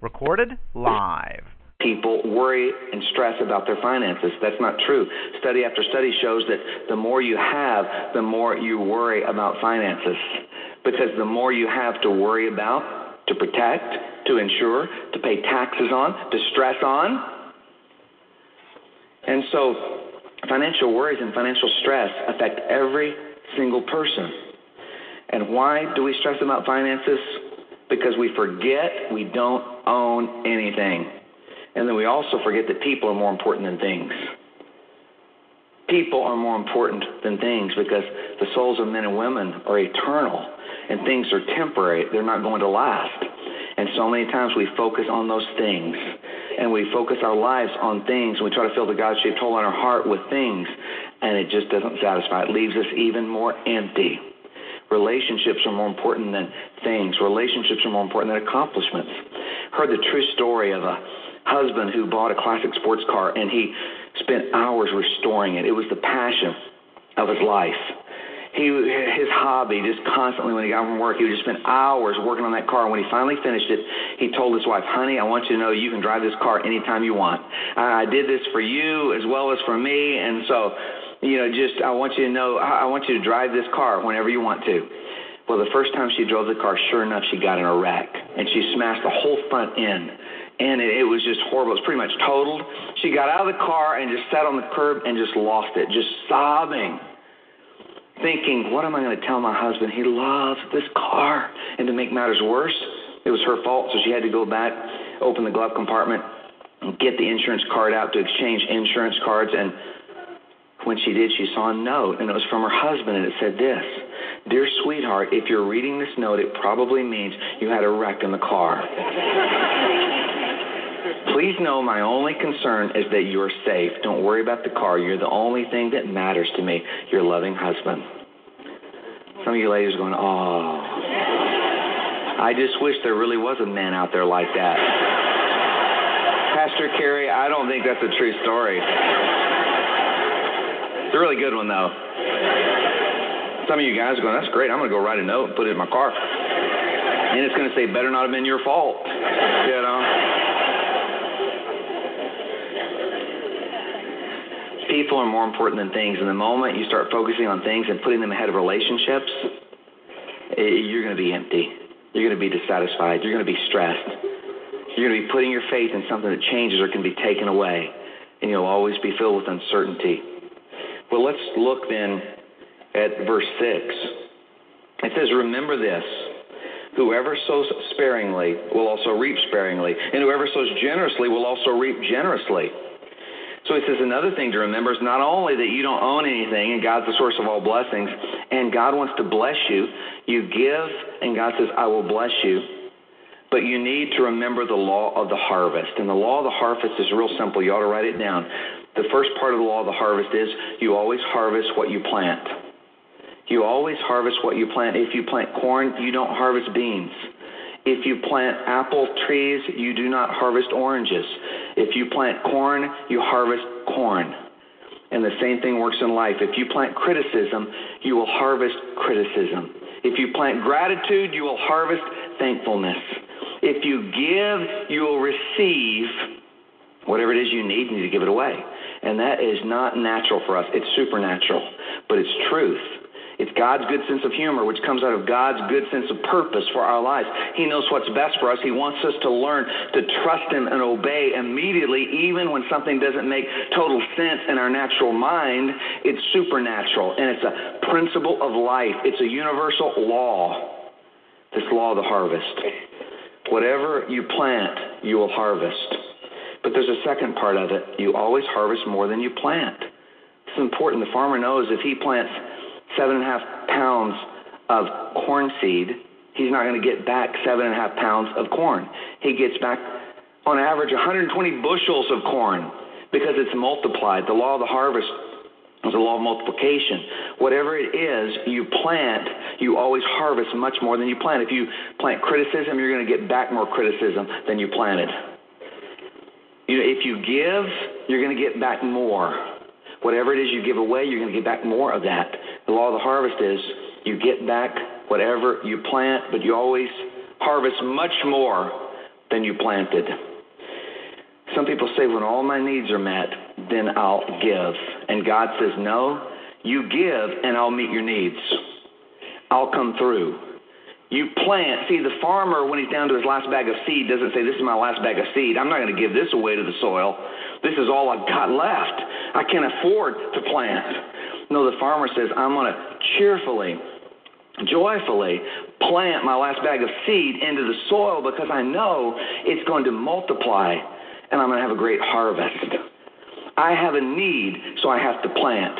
Recorded live. People worry and stress about their finances. That's not true. Study after study shows that the more you have, the more you worry about finances. Because the more you have to worry about, to protect, to insure, to pay taxes on, to stress on. And so financial worries and financial stress affect every single person. And why do we stress about finances? Because we forget we don't own anything. And then we also forget that people are more important than things. People are more important than things because the souls of men and women are eternal and things are temporary. They're not going to last. And so many times we focus on those things and we focus our lives on things. We try to fill the God shaped hole in our heart with things and it just doesn't satisfy. It leaves us even more empty. Relationships are more important than things. Relationships are more important than accomplishments. Heard the true story of a husband who bought a classic sports car and he spent hours restoring it. It was the passion of his life. He his hobby just constantly when he got from work he would just spend hours working on that car. And when he finally finished it, he told his wife, "Honey, I want you to know you can drive this car anytime you want. I did this for you as well as for me, and so you know just I want you to know I want you to drive this car whenever you want to." Well, the first time she drove the car, sure enough, she got in a wreck and she smashed the whole front end and it, it was just horrible. It was pretty much totaled. She got out of the car and just sat on the curb and just lost it, just sobbing, thinking, "What am I going to tell my husband? He loves this car." And to make matters worse, it was her fault, so she had to go back, open the glove compartment, and get the insurance card out to exchange insurance cards. And when she did, she saw a note, and it was from her husband, and it said this. Dear sweetheart, if you're reading this note, it probably means you had a wreck in the car. Please know my only concern is that you're safe. Don't worry about the car. You're the only thing that matters to me. Your loving husband. Some of you ladies are going, oh. I just wish there really was a man out there like that. Pastor Kerry, I don't think that's a true story. It's a really good one, though. Some of you guys are going, that's great. I'm going to go write a note and put it in my car. And it's going to say, better not have been your fault. You know? people are more important than things. And the moment you start focusing on things and putting them ahead of relationships, eh, you're going to be empty. You're going to be dissatisfied. You're going to be stressed. You're going to be putting your faith in something that changes or can be taken away. And you'll always be filled with uncertainty. Well, let's look then at verse 6. It says, Remember this. Whoever sows sparingly will also reap sparingly, and whoever sows generously will also reap generously. So he says another thing to remember is not only that you don't own anything and God's the source of all blessings and God wants to bless you, you give and God says, I will bless you. But you need to remember the law of the harvest. And the law of the harvest is real simple. You ought to write it down. The first part of the law of the harvest is you always harvest what you plant. You always harvest what you plant. If you plant corn, you don't harvest beans. If you plant apple trees, you do not harvest oranges. If you plant corn, you harvest corn. And the same thing works in life. If you plant criticism, you will harvest criticism. If you plant gratitude, you will harvest thankfulness. If you give, you will receive whatever it is you need, you need to give it away. And that is not natural for us. It's supernatural, but it's truth. It's God's good sense of humor, which comes out of God's good sense of purpose for our lives. He knows what's best for us. He wants us to learn to trust Him and obey immediately, even when something doesn't make total sense in our natural mind. It's supernatural, and it's a principle of life. It's a universal law. This law of the harvest. Whatever you plant, you will harvest. But there's a second part of it. You always harvest more than you plant. It's important. The farmer knows if he plants seven and a half pounds of corn seed, he's not going to get back seven and a half pounds of corn. He gets back, on average, 120 bushels of corn because it's multiplied. The law of the harvest is a law of multiplication. Whatever it is you plant, you always harvest much more than you plant. If you plant criticism, you're going to get back more criticism than you planted. You know, if you give, you're going to get back more. Whatever it is you give away, you're going to get back more of that. The law of the harvest is you get back whatever you plant, but you always harvest much more than you planted. Some people say, when all my needs are met, then I'll give. And God says, no, you give and I'll meet your needs. I'll come through. You plant. See, the farmer, when he's down to his last bag of seed, doesn't say, This is my last bag of seed. I'm not going to give this away to the soil. This is all I've got left. I can't afford to plant. No, the farmer says, I'm going to cheerfully, joyfully plant my last bag of seed into the soil because I know it's going to multiply and I'm going to have a great harvest. I have a need, so I have to plant.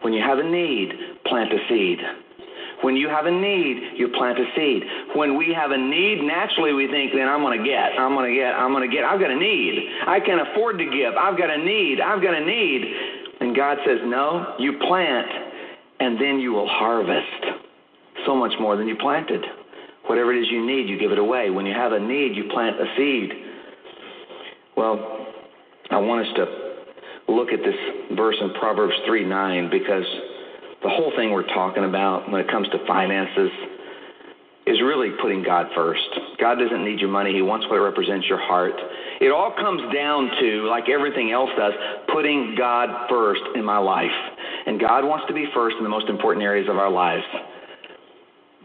When you have a need, plant a seed. When you have a need, you plant a seed. When we have a need, naturally we think, then I'm going to get, I'm going to get, I'm going to get. I've got a need. I can afford to give. I've got a need. I've got a need. And God says, no, you plant, and then you will harvest so much more than you planted. Whatever it is you need, you give it away. When you have a need, you plant a seed. Well, I want us to look at this verse in Proverbs 3 9 because the whole thing we're talking about when it comes to finances is really putting God first. God doesn't need your money, He wants what represents your heart. It all comes down to, like everything else does, putting God first in my life. And God wants to be first in the most important areas of our lives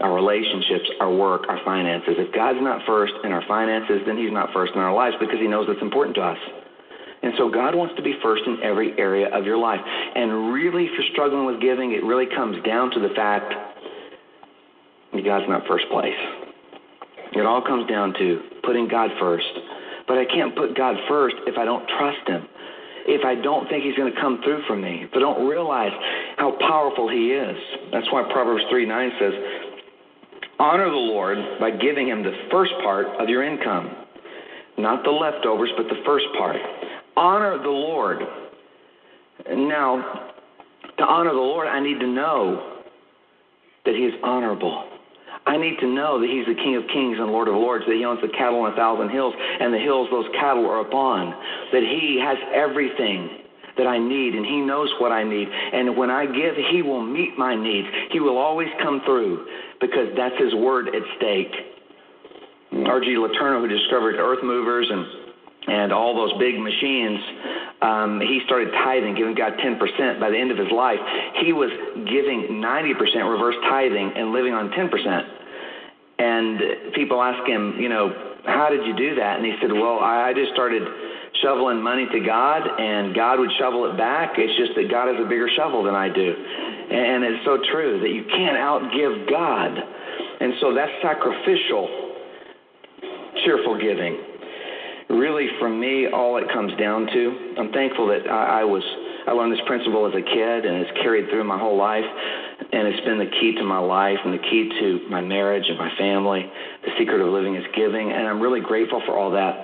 our relationships, our work, our finances. If God's not first in our finances, then He's not first in our lives because He knows it's important to us. And so God wants to be first in every area of your life. And really, if you're struggling with giving, it really comes down to the fact that God's not first place. It all comes down to putting God first. But I can't put God first if I don't trust Him. If I don't think He's going to come through for me. If I don't realize how powerful He is. That's why Proverbs 3 9 says, Honor the Lord by giving Him the first part of your income. Not the leftovers, but the first part honor the Lord. Now, to honor the Lord, I need to know that He is honorable. I need to know that He's the King of Kings and Lord of Lords, that He owns the cattle on a thousand hills, and the hills those cattle are upon, that He has everything that I need, and He knows what I need. And when I give, He will meet my needs. He will always come through because that's His word at stake. R.G. Letourneau, who discovered earth movers and and all those big machines, um, he started tithing, giving God 10%. By the end of his life, he was giving 90% reverse tithing and living on 10%. And people ask him, you know, how did you do that? And he said, well, I just started shoveling money to God, and God would shovel it back. It's just that God has a bigger shovel than I do. And it's so true that you can't outgive God. And so that's sacrificial, cheerful giving really for me all it comes down to i'm thankful that I, I was i learned this principle as a kid and it's carried through my whole life and it's been the key to my life and the key to my marriage and my family. The secret of living is giving and i'm really grateful for all that.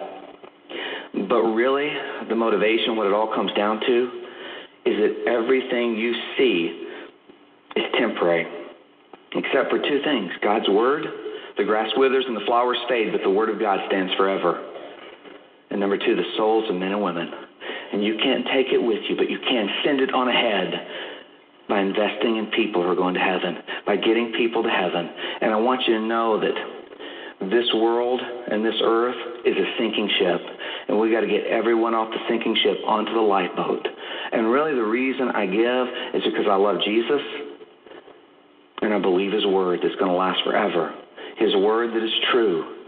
But really the motivation what it all comes down to is that everything you see is temporary except for two things god's word. The grass withers and the flowers fade but the word of god stands forever and number two, the souls of men and women. And you can't take it with you, but you can send it on ahead by investing in people who are going to heaven, by getting people to heaven. And I want you to know that this world and this earth is a sinking ship. And we got to get everyone off the sinking ship onto the lifeboat. And really, the reason I give is because I love Jesus and I believe His word that's going to last forever. His word that is true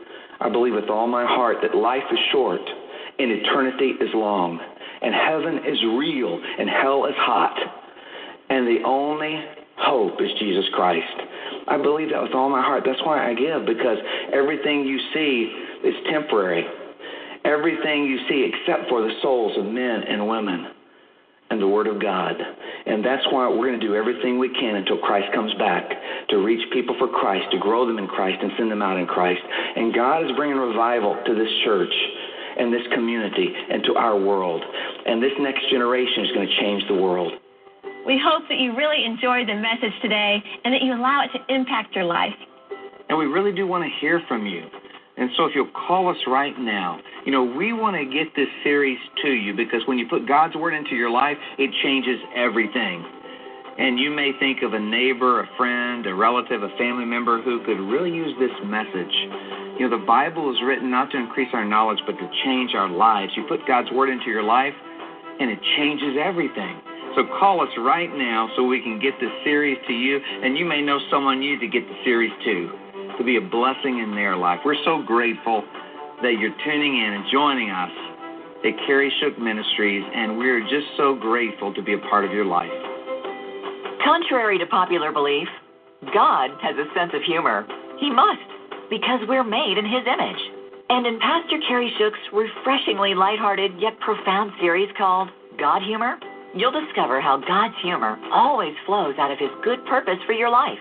I believe with all my heart that life is short and eternity is long, and heaven is real and hell is hot, and the only hope is Jesus Christ. I believe that with all my heart. That's why I give, because everything you see is temporary. Everything you see, except for the souls of men and women, and the Word of God. And that's why we're going to do everything we can until Christ comes back to reach people for Christ, to grow them in Christ, and send them out in Christ. And God is bringing revival to this church and this community and to our world. And this next generation is going to change the world. We hope that you really enjoyed the message today and that you allow it to impact your life. And we really do want to hear from you. And so if you'll call us right now, you know, we want to get this series to you because when you put God's Word into your life, it changes everything. And you may think of a neighbor, a friend, a relative, a family member who could really use this message. You know, the Bible is written not to increase our knowledge, but to change our lives. You put God's Word into your life, and it changes everything. So call us right now so we can get this series to you, and you may know someone you need to get the series to, to be a blessing in their life. We're so grateful that you're tuning in and joining us at Kerry Shook Ministries, and we're just so grateful to be a part of your life. Contrary to popular belief, God has a sense of humor. He must, because we're made in His image. And in Pastor Kerry Shook's refreshingly lighthearted yet profound series called God Humor, you'll discover how God's humor always flows out of His good purpose for your life.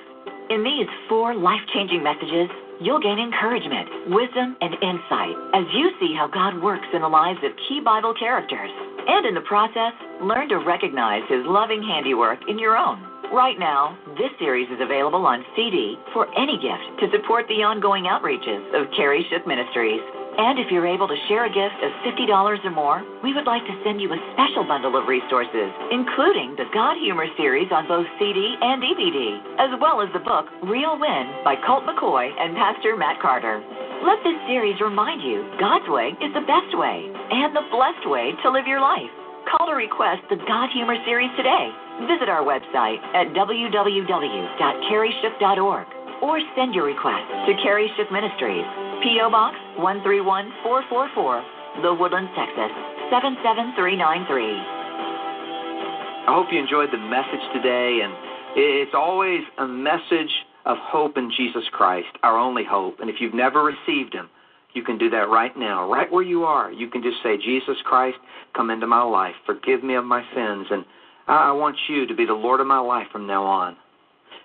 In these four life changing messages, you'll gain encouragement, wisdom, and insight as you see how God works in the lives of key Bible characters. And in the process, learn to recognize His loving handiwork in your own. Right now, this series is available on CD for any gift to support the ongoing outreaches of Kerry Shook Ministries. And if you're able to share a gift of $50 or more, we would like to send you a special bundle of resources, including the God Humor series on both CD and DVD, as well as the book Real Win by Colt McCoy and Pastor Matt Carter. Let this series remind you God's way is the best way and the blessed way to live your life. Call to request the God Humor series today Visit our website at www.kerryshook.org or send your request to Kerry Shook Ministries, P.O. Box 131444, The Woodlands, Texas 77393. I hope you enjoyed the message today, and it's always a message of hope in Jesus Christ, our only hope. And if you've never received Him, you can do that right now, right where you are. You can just say, Jesus Christ, come into my life, forgive me of my sins, and I want you to be the Lord of my life from now on.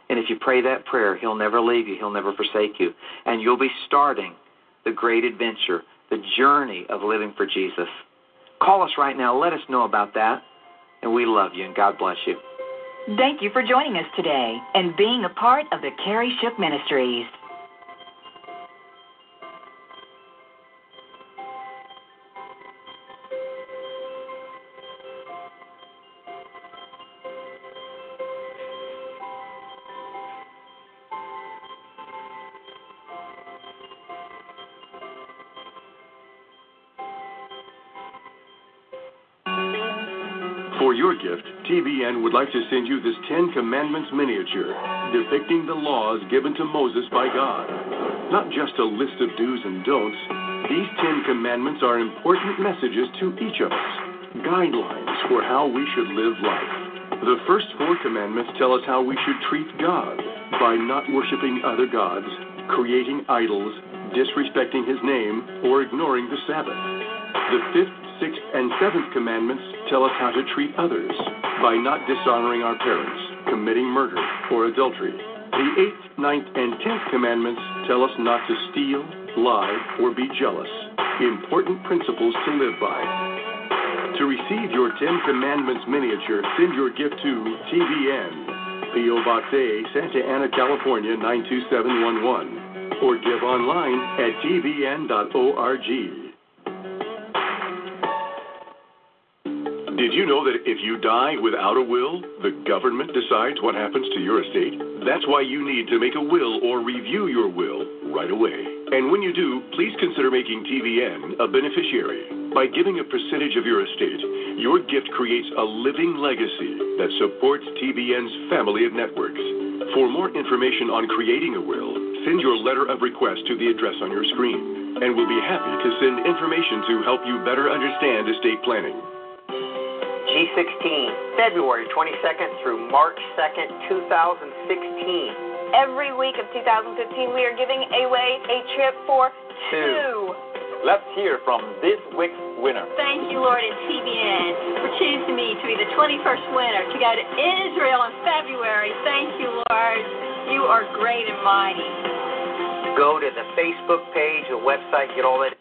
And if you pray that prayer, He'll never leave you, He'll never forsake you. And you'll be starting the great adventure, the journey of living for Jesus. Call us right now. Let us know about that. And we love you, and God bless you. Thank you for joining us today and being a part of the Kerry Shook Ministries. TBN would like to send you this Ten Commandments miniature depicting the laws given to Moses by God. Not just a list of do's and don'ts, these Ten Commandments are important messages to each of us, guidelines for how we should live life. The first four commandments tell us how we should treat God by not worshiping other gods, creating idols, disrespecting His name, or ignoring the Sabbath. The fifth, sixth, and seventh commandments tell us how to treat others by not dishonoring our parents, committing murder, or adultery. The eighth, ninth, and tenth commandments tell us not to steal, lie, or be jealous. Important principles to live by. To receive your Ten Commandments miniature, send your gift to TBN, P.O. Box A, Santa Ana, California 92711, or give online at tbn.org. Did you know that if you die without a will, the government decides what happens to your estate? That's why you need to make a will or review your will right away. And when you do, please consider making TBN a beneficiary. By giving a percentage of your estate, your gift creates a living legacy that supports TBN's family of networks. For more information on creating a will, send your letter of request to the address on your screen, and we'll be happy to send information to help you better understand estate planning. G16, February 22nd through March 2nd, 2016. Every week of 2015, we are giving away a trip for two. two. Let's hear from this week's winner. Thank you, Lord, and TBN for choosing me to be the 21st winner to go to Israel in February. Thank you, Lord. You are great and mighty. Go to the Facebook page, the website, get all that.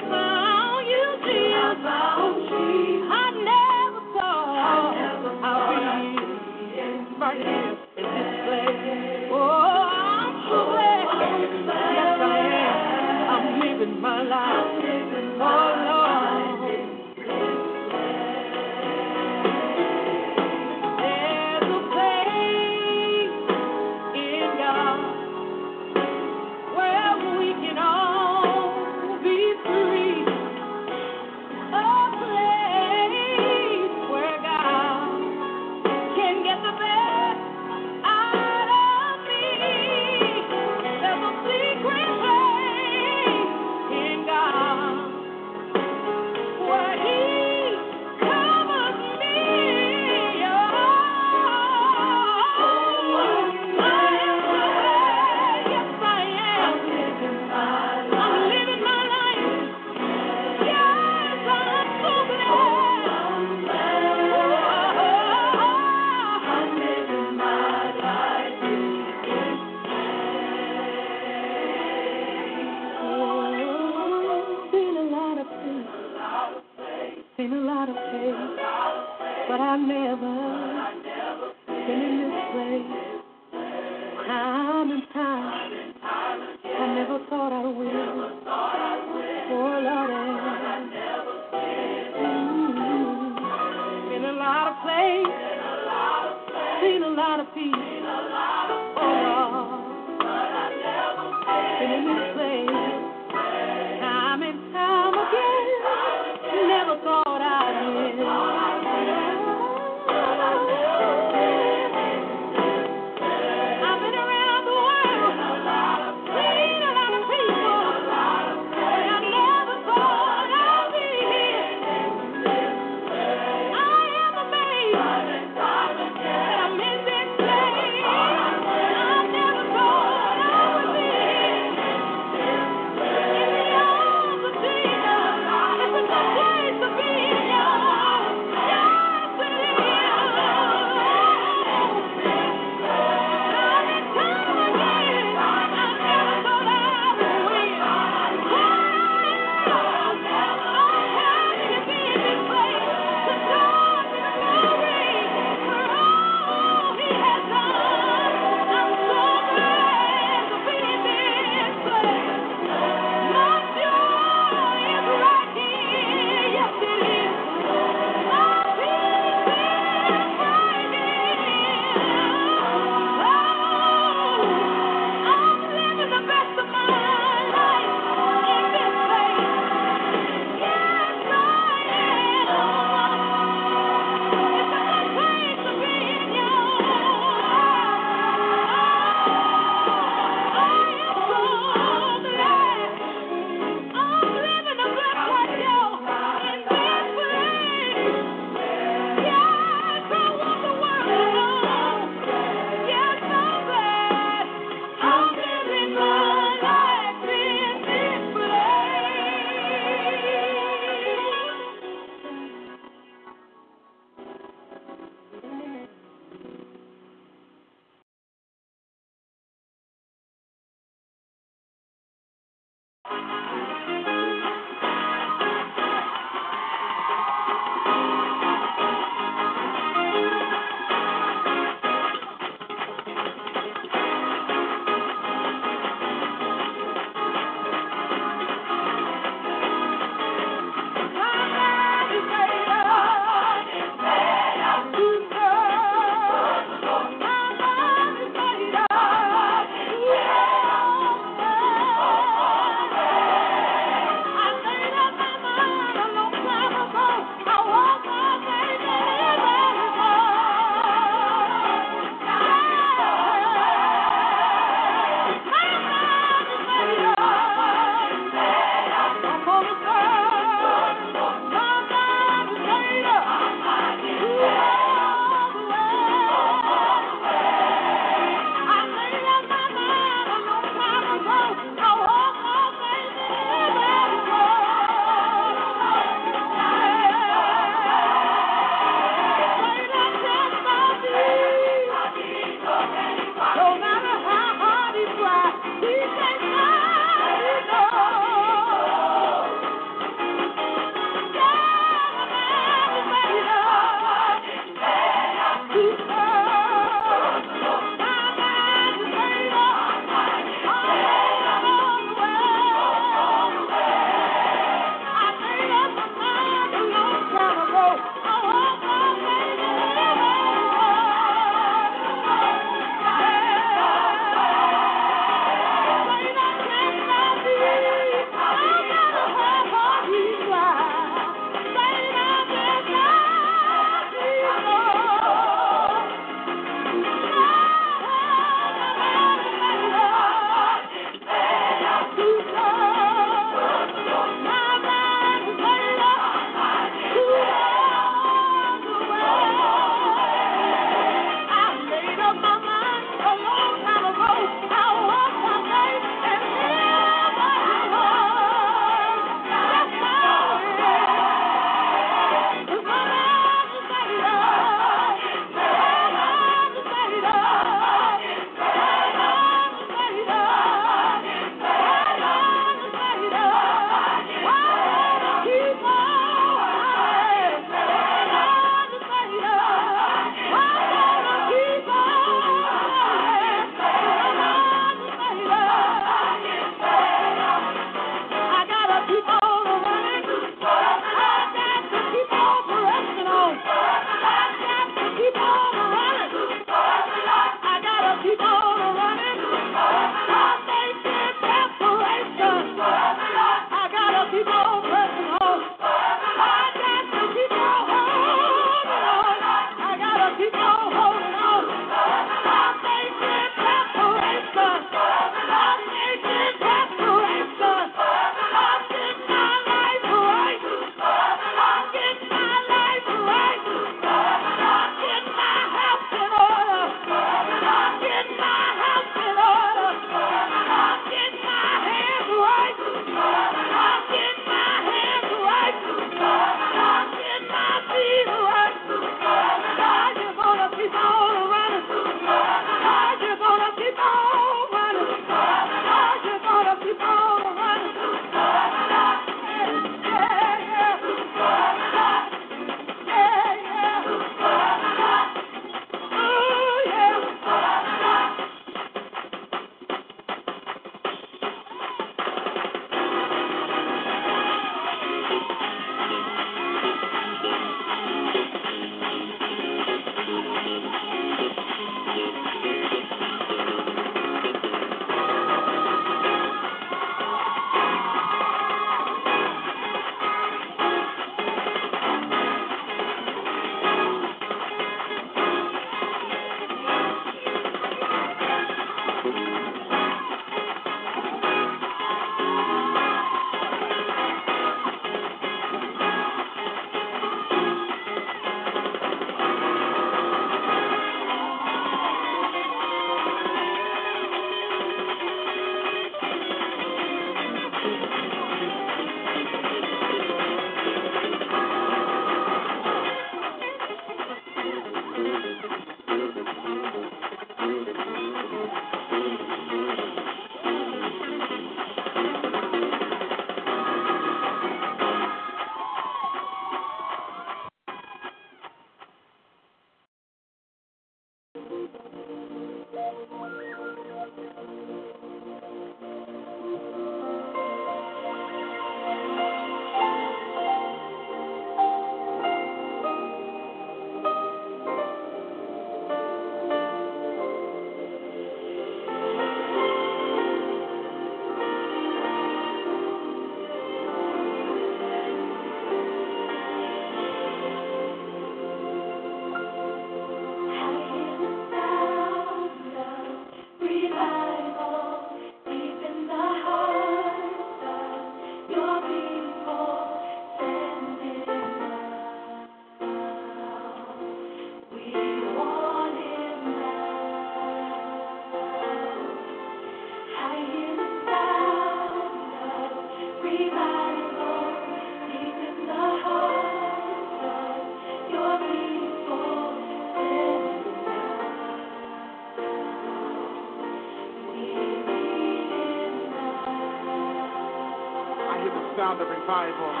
Revival.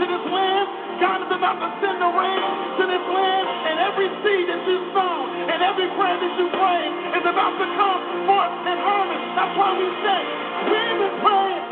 to this land. God is about to send the rain to this land, and every seed that you sow and every prayer that you pray is about to come forth in harvest. That's why we say, we've been praying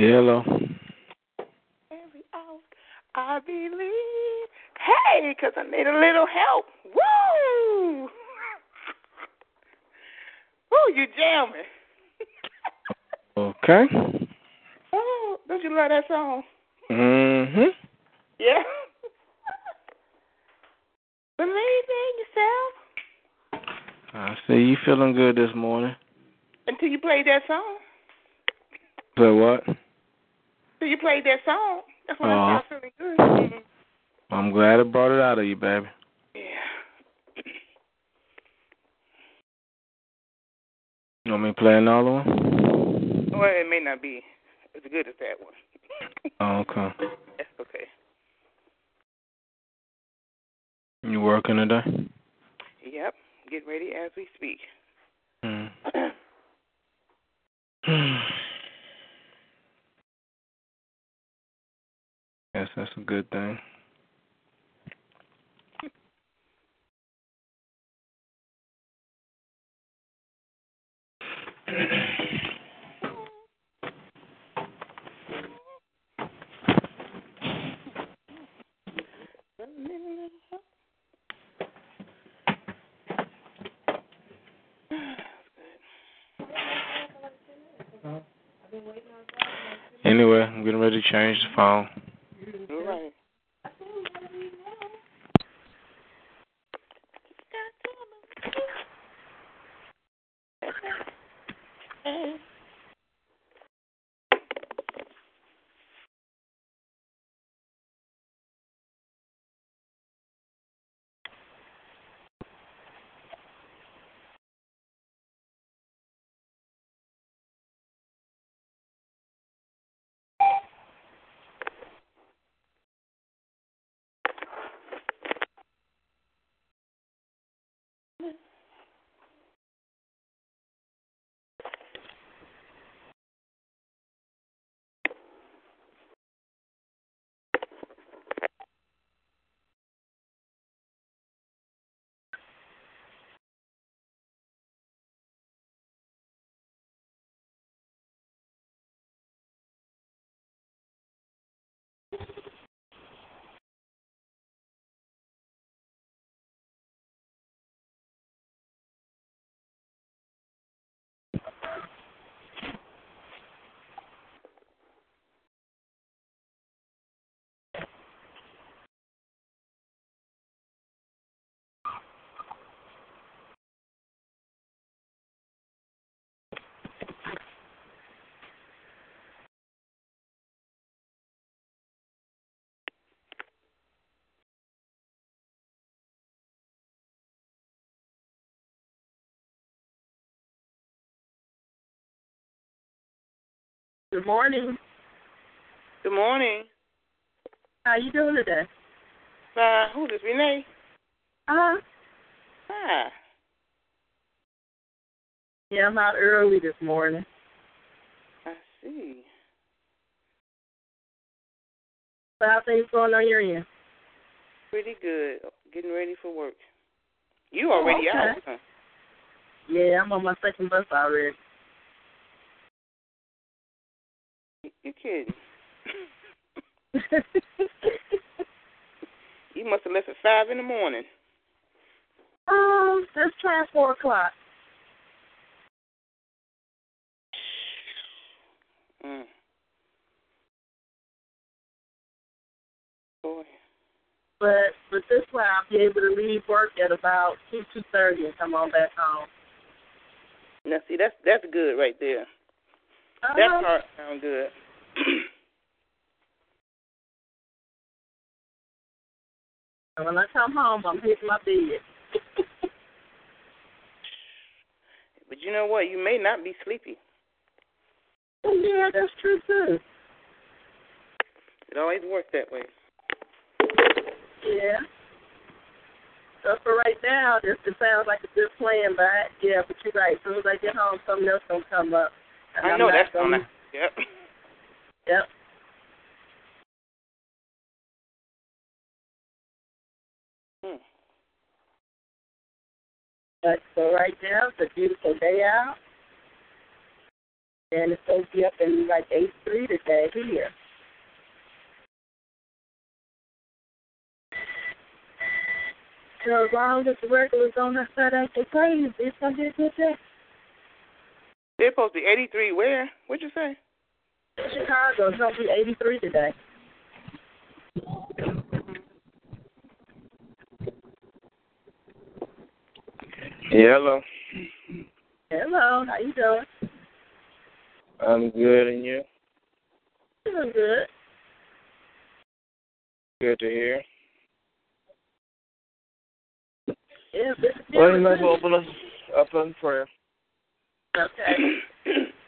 Hello. Every hour I believe. Hey, 'cause I need a little help. Woo! Woo, you jamming. Okay. Oh, don't you love that song? Mhm. Yeah. Believe in yourself I see you feeling good this morning. until you played that song. But what? You played that song. That's when Aw. I started feeling good. Mhm. I'm glad it brought it out of you, baby. Yeah. You want me to play another one? Well, it may not be as good as that one. Oh, okay. That's okay. You working today? Yep. Get ready as we speak. Mm. Yes, that's a good thing. Anyway, I'm getting ready to change the phone. Good morning. Good morning. How you doing today? Uh, who is Renee? Uh huh. Hi. yeah, I'm out early this morning. I see. So how things going on your end? Pretty good. Getting ready for work. You already okay. out, huh? Yeah, I'm on my second bus already. You kidding? You must have left at five in the morning. um, let's try four o'clock. Mm. Boy. But but this way I'll be able to leave work at about two two thirty and come on back home. Now see that's that's good right there. Uh-huh. That part sound good. And when I come home, I'm hitting my bed. but you know what? You may not be sleepy. Oh, yeah, that's true too. It always works that way. Yeah. So for right now, this it sounds like a good plan, but I, yeah, but you're right. As soon as I get home, something else gonna come up. I I'm know that's gonna. gonna. Yep. Yep. Hmm. But so right now, it's a beautiful day out. And it's supposed to be up in like 83 today here. So as long as the regulars on that side act crazy, it's gonna be a good day. They're supposed to be 83. Where? What'd you say? Chicago, it's gonna be 83 today. Yeah, hello. Hello, how you doing? I'm good, and you? Doing good. Good to hear. Yeah, Well, you might open us up in prayer. Okay.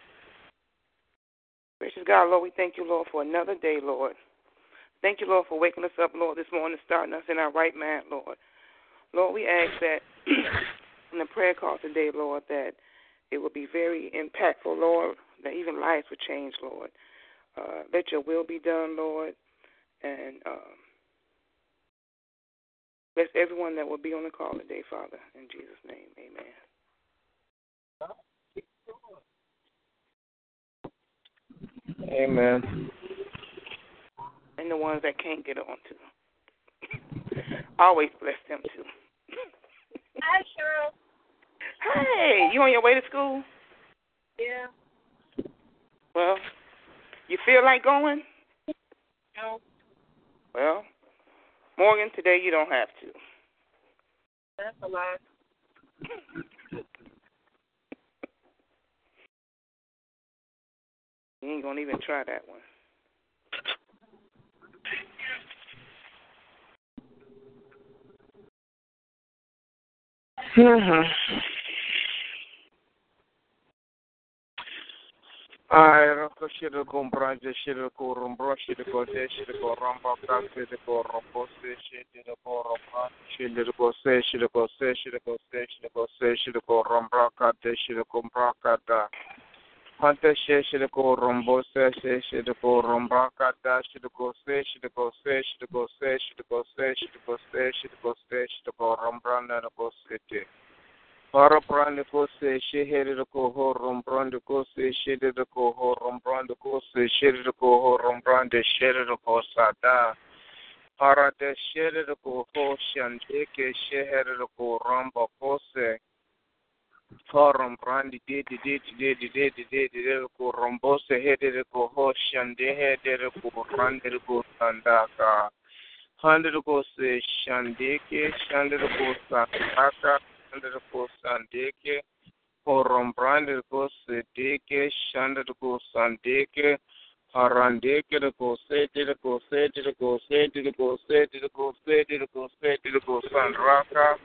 Gracious God, Lord, we thank you, Lord, for another day, Lord. Thank you, Lord, for waking us up, Lord, this morning, starting us in our right mind, Lord. Lord, we ask that in the prayer call today, Lord, that it will be very impactful, Lord, that even lives will change, Lord. Uh, let your will be done, Lord, and um, bless everyone that will be on the call today, Father. In Jesus' name, amen. Amen. And the ones that can't get on too. Always bless them too. Hi, Cheryl. Hey, you on your way to school? Yeah. Well, you feel like going? No. Well, Morgan, today you don't have to. That's a lie. You ain't gonna even try that one. Ayro shiro compranje shiro ko rombro shiro ko de shiro ko rombo ka shiro ko rombo se shiro ko rombo shiro ko se shiro ko se shiro ko se shiro ko se shiro ko rombro ka de shiro ko rombro Hanta she should go rombo se she should go rombaka da should go se should go se should go se should go se should go se should go se should go rombranda go se Para pranda ko se she de ko ho rombranda ko se she de ko ho rombranda ko se she de ko ho rombranda she did ko sada Para de she de ko ho shandeke she de ko rombo ko se Korombandi did de de de de de ko de de ko hoshan de headed ko de ko sandaka de ko se de de ko sandaka de ko sandeke de ko se de de ko sandeke de ko se de ko se de ko se de ko se de ko se de ko se de ko sandaka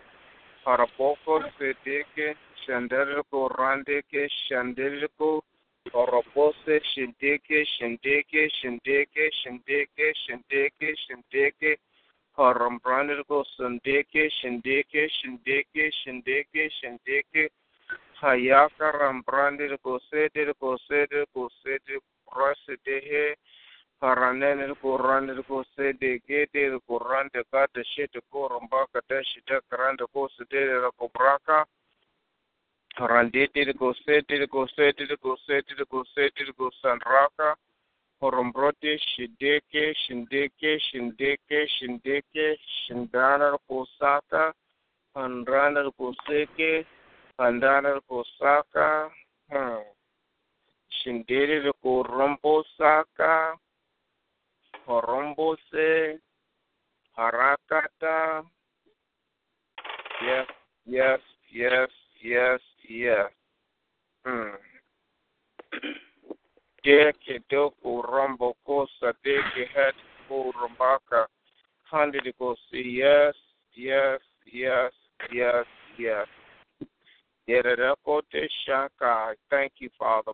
Paraboko Sedeke Shandelko Randeke Shandelko Orobose Shindeke Shindeke Shindeke Shindeke Shindeke Shindeke Harambrandiko Sundeke Shindeke Shindeke Shindeke Shindeke Hayaka Rambrandiko Sedeko Sedeko Sedeko Rasedehe Paranene kurande ko sede gede kurande kata shete koromba kata shita karande ko sede ko braka. Randete ko sete ko sete ko sete ko sete ko sanraka. Horombrote shideke shindeke shindeke shindeke shindana ko sata. Pandana ko seke Pandana ko saka. Hmm. Shindere ko rombo saka. Horombose, Harakata. Yes, yes, yes, yes, yes. Hmm. deke doko rambo kosa deke het ko rambaka handed go yes yes yes yes yes shaka. Thank you, Father.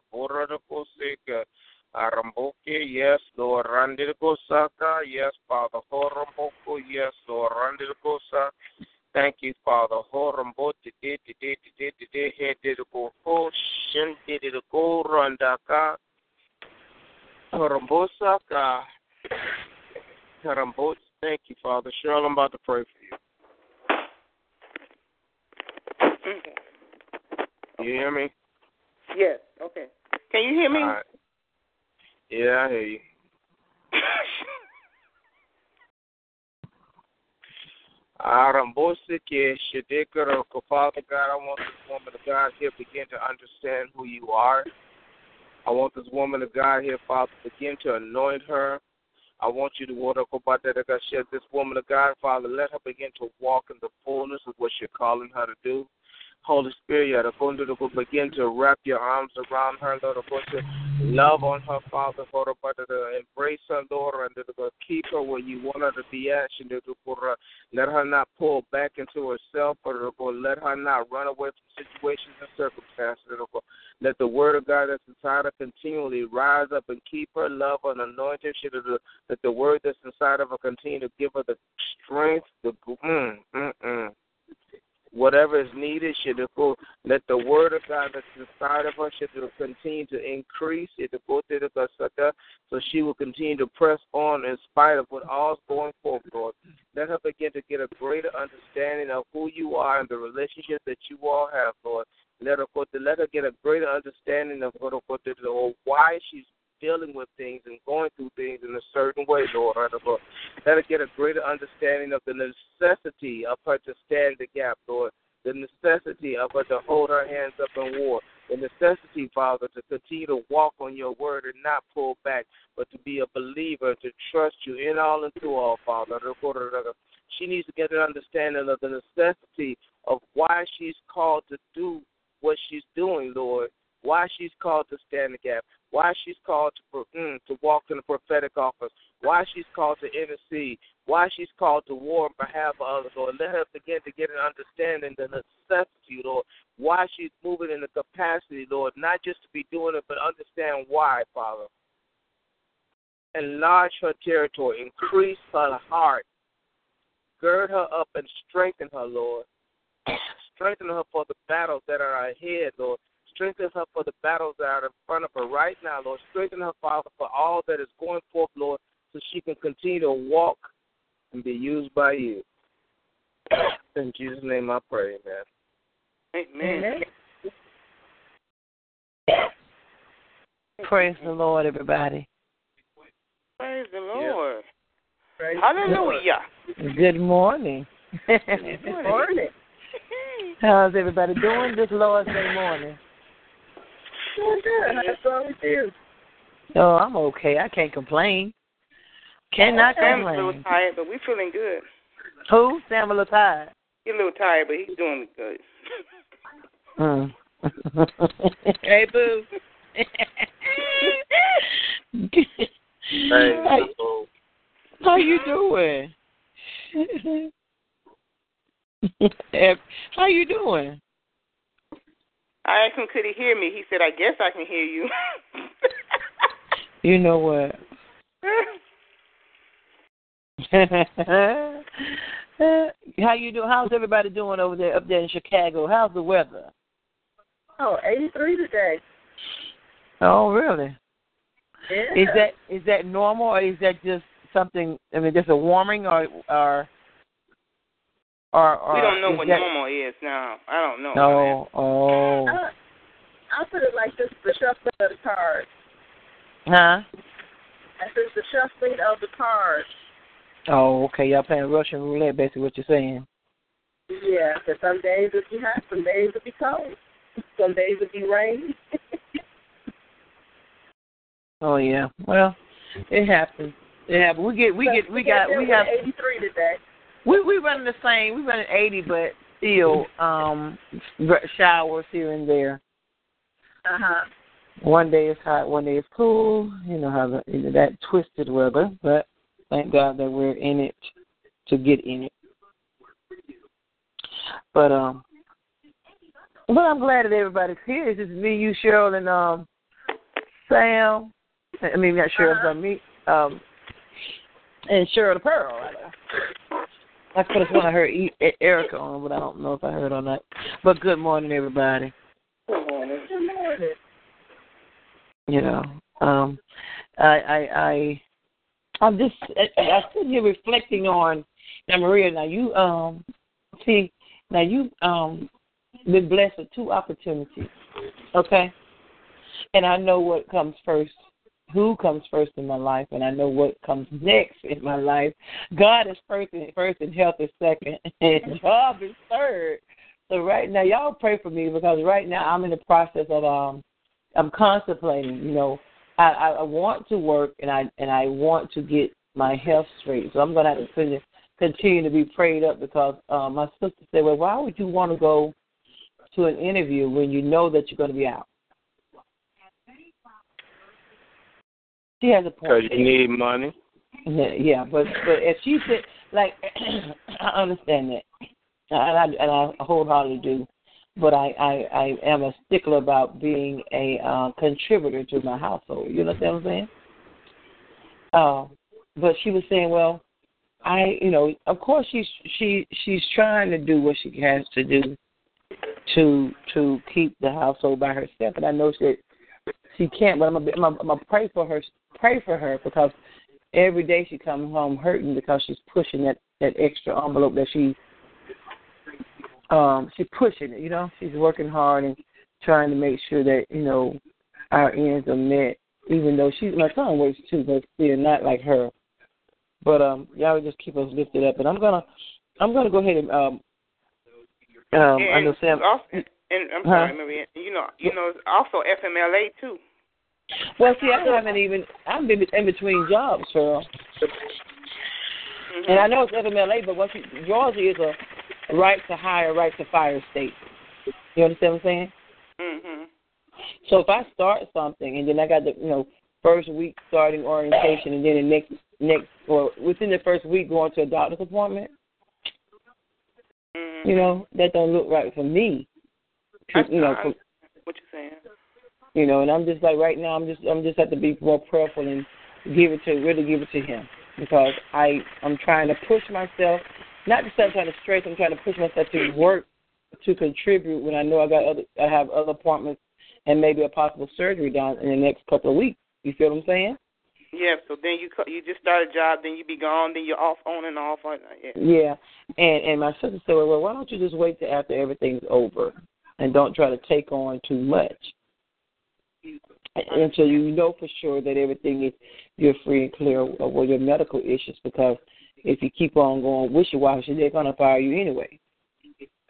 Aramboko, yes, Lord Randirgosaka, yes, Father Horamboko, yes, Lord Randirgosa. Thank you, Father Horamboko, today, today, today, today, head did go shin did it go randaka. Horambosaka, Horambos, thank you, Father. Cheryl, I'm about to pray for you. You hear me? Yes, okay. Can you hear me? Yeah, I hear you. Arambosike Shadikara, Father God, I want this woman of God here begin to understand who you are. I want this woman of God here, Father, begin to anoint her. I want you to water this woman of God, Father. Let her begin to walk in the fullness of what you're calling her to do. Holy Spirit, to begin to wrap your arms around her, Lord, to love on her, Father, for to embrace her, Lord, and to keep her where you want her to be at. Let her not pull back into herself, or let her not run away from situations and circumstances. Let the word of God that's inside her continually rise up and keep her, love and anoint her. Let the word that's inside of her continue to give her the strength, the mm, mm, mm whatever is needed let the word of God that's inside of her should continue to increase so she will continue to press on in spite of what all's going forth, Lord. Let her begin to get a greater understanding of who you are and the relationship that you all have, Lord. Let her let her get a greater understanding of why she's dealing with things and going through things in a certain way, Lord. Let her get a greater understanding of the necessity of her to stand the gap, Lord. The necessity of her to hold her hands up in war. The necessity, Father, to continue to walk on your word and not pull back, but to be a believer, to trust you in all and through all, Father. She needs to get an understanding of the necessity of why she's called to do what she's doing, Lord. Why she's called to stand the gap why she's called to mm, to walk in the prophetic office, why she's called to intercede, why she's called to war on behalf of others, Lord. Let her begin to get an understanding the necessity, Lord, why she's moving in the capacity, Lord, not just to be doing it, but understand why, Father. Enlarge her territory, increase her heart, gird her up and strengthen her, Lord. strengthen her for the battles that are ahead, Lord. Strengthen her for the battles that are in front of her right now, Lord. Strengthen her, Father, for all that is going forth, Lord, so she can continue to walk and be used by you. In Jesus' name I pray, amen. Amen. Praise the Lord, everybody. Praise the Lord. Yeah. Hallelujah. Good morning. Good morning. How's everybody doing this Lord's Day morning? Doing good. How's all with you? Oh, I'm okay. I can't complain. Cannot Sam's complain. a little tired, but we're feeling good. Who? Sam a little tired. He's a little tired, but he's doing good. Mm. hey, boo. hey, how, how you doing? how you doing? I asked him, could he hear me? He said, I guess I can hear you. you know what? How you doing? How's everybody doing over there up there in Chicago? How's the weather? Oh, 83 today. Oh, really? Yeah. Is that is that normal or is that just something? I mean, just a warming or or or, or we don't know what that... normal is now. I don't know. No. Oh. Uh, I'll put it like this: the shuffling of the cards. Huh? I said the shuffling of the cards. Oh, okay. Y'all playing Russian roulette, basically what you're saying. Yeah, because some days it'll be hot, some days it'll be cold, some days it'll be rainy. oh yeah. Well, it happens. It happens. We get we so get we got we have 83 today. We we running the same. We running eighty, but still um showers here and there. Uh huh. One day it's hot, one day it's cool. You know how the you know, that twisted weather, but thank God that we're in it to get in it. But um, but I'm glad that everybody's here. It's just me, you, Cheryl, and um, Sam. I mean, not Cheryl, uh-huh. but me, um, and Cheryl the Pearl. I could have sworn I heard Erica on, but I don't know if I heard or not. But good morning, everybody. Good morning. Good morning. You know, um, I, I, I, I'm just, I, I sitting here reflecting on now, Maria. Now you, um, see, now you, um, been blessed with two opportunities. Okay. and I know what comes first, who comes first in my life, and I know what comes next in my life. God is first and first, and health is second, and job is third. So right now, y'all pray for me because right now I'm in the process of um, I'm contemplating. You know, I, I, want to work and I and I want to get my health straight. So I'm gonna have to continue, continue to be prayed up because uh, my sister said, "Well, why would you want to go to an interview when you know that you're going to be out?" She has a point. Because you need money. Yeah, yeah, but but if she said like, I understand that, and I and I wholeheartedly do, but I I I am a stickler about being a uh, contributor to my household. You know what I'm saying? Uh, but she was saying, well, I you know, of course she's she she's trying to do what she has to do to to keep the household by herself, and I know that she can't. But I'm gonna, I'm gonna pray for her pray for her because every day she comes home hurting because she's pushing that that extra envelope that she um she's pushing it you know? She's working hard and trying to make sure that you know our ends are met even though she's my son works too but still not like her. But um y'all just keep us lifted up. And i'm gonna i'm gonna go ahead and um um and, i know sam also, and i'm Huh? sorry maria you know you know also fmla too well see i haven't even i've been in between jobs Cheryl. Mm-hmm. And I know it's FMLA, but what you, Georgia is a right to hire, right to fire state. You understand what I'm saying? mhm So if I start something and then I got the you know first week starting orientation and then the next next or within the first week going to a doctor's appointment, Mm-hmm. you know that don't look right for me. You know, for, what you saying you know, and I'm just like right now I'm just I'm just have to be more prayerful and give it to really give it to him because I I'm trying to push myself, not just I'm trying to stress, I'm trying to push myself to work to contribute when I know I got other I have other appointments and maybe a possible surgery done in the next couple of weeks. You feel what I'm saying? yeah so then you you just start a job then you be gone then you're off on and off on uh, yeah Yeah. And and my sister said, Well, why don't you just wait till after everything's over and don't try to take on too much until you know for sure that everything is you're free and clear of all your medical issues because if you keep on going wishy washy, they're gonna fire you anyway.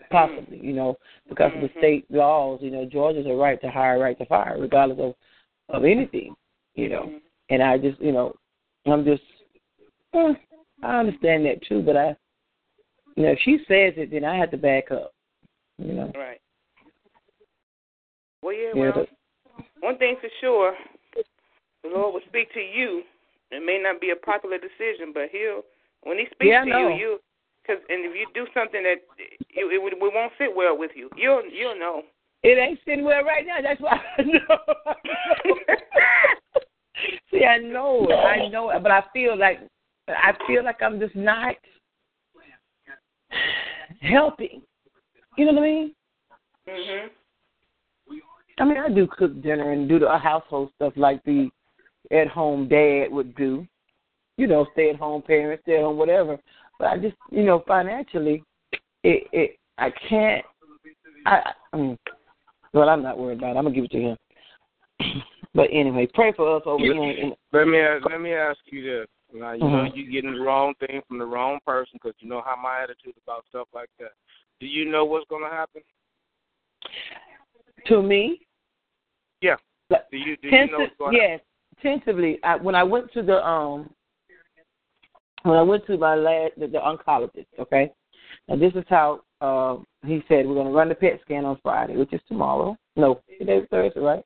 Possibly, you know, because of the state laws, you know, Georgia's a right to hire, right to fire, regardless of of anything, you know. And I just, you know, I'm just, eh, I understand that too, but I, you know, if she says it, then I have to back up, you know. right well yeah Yeah, well one thing for sure the lord will speak to you it may not be a popular decision but he'll when he speaks Yeah, to know. you you because and if you do something that it, it, would- it won't sit well with you you'll you'll know It ain't sitting well right now. That's why I know. See, I know it. I know it, but I feel like I feel like I'm just not helping. You know what I mean? mhm I mean, I do cook dinner and do the household stuff like the at-home dad would do. You know, stay-at-home parents, stay-at-home whatever. But I just, you know, financially, it, it, I can't. I, I mean, well, I'm not worried about it. I'm gonna give it to him. but anyway, pray for us over here. And, Let me ask, let me ask you this. Now you know Mhm. you're getting the wrong thing from the wrong person because you know how my attitude about stuff like that. Do you know what's going to happen? to me, Yeah. Do you do you know what's going to yes, tentatively. I, when I went to the um, when I went to my last the, the oncologist, okay. Now this is how uh, he said we're going to run the PET scan on Friday, which is tomorrow. No, today's Thursday, right?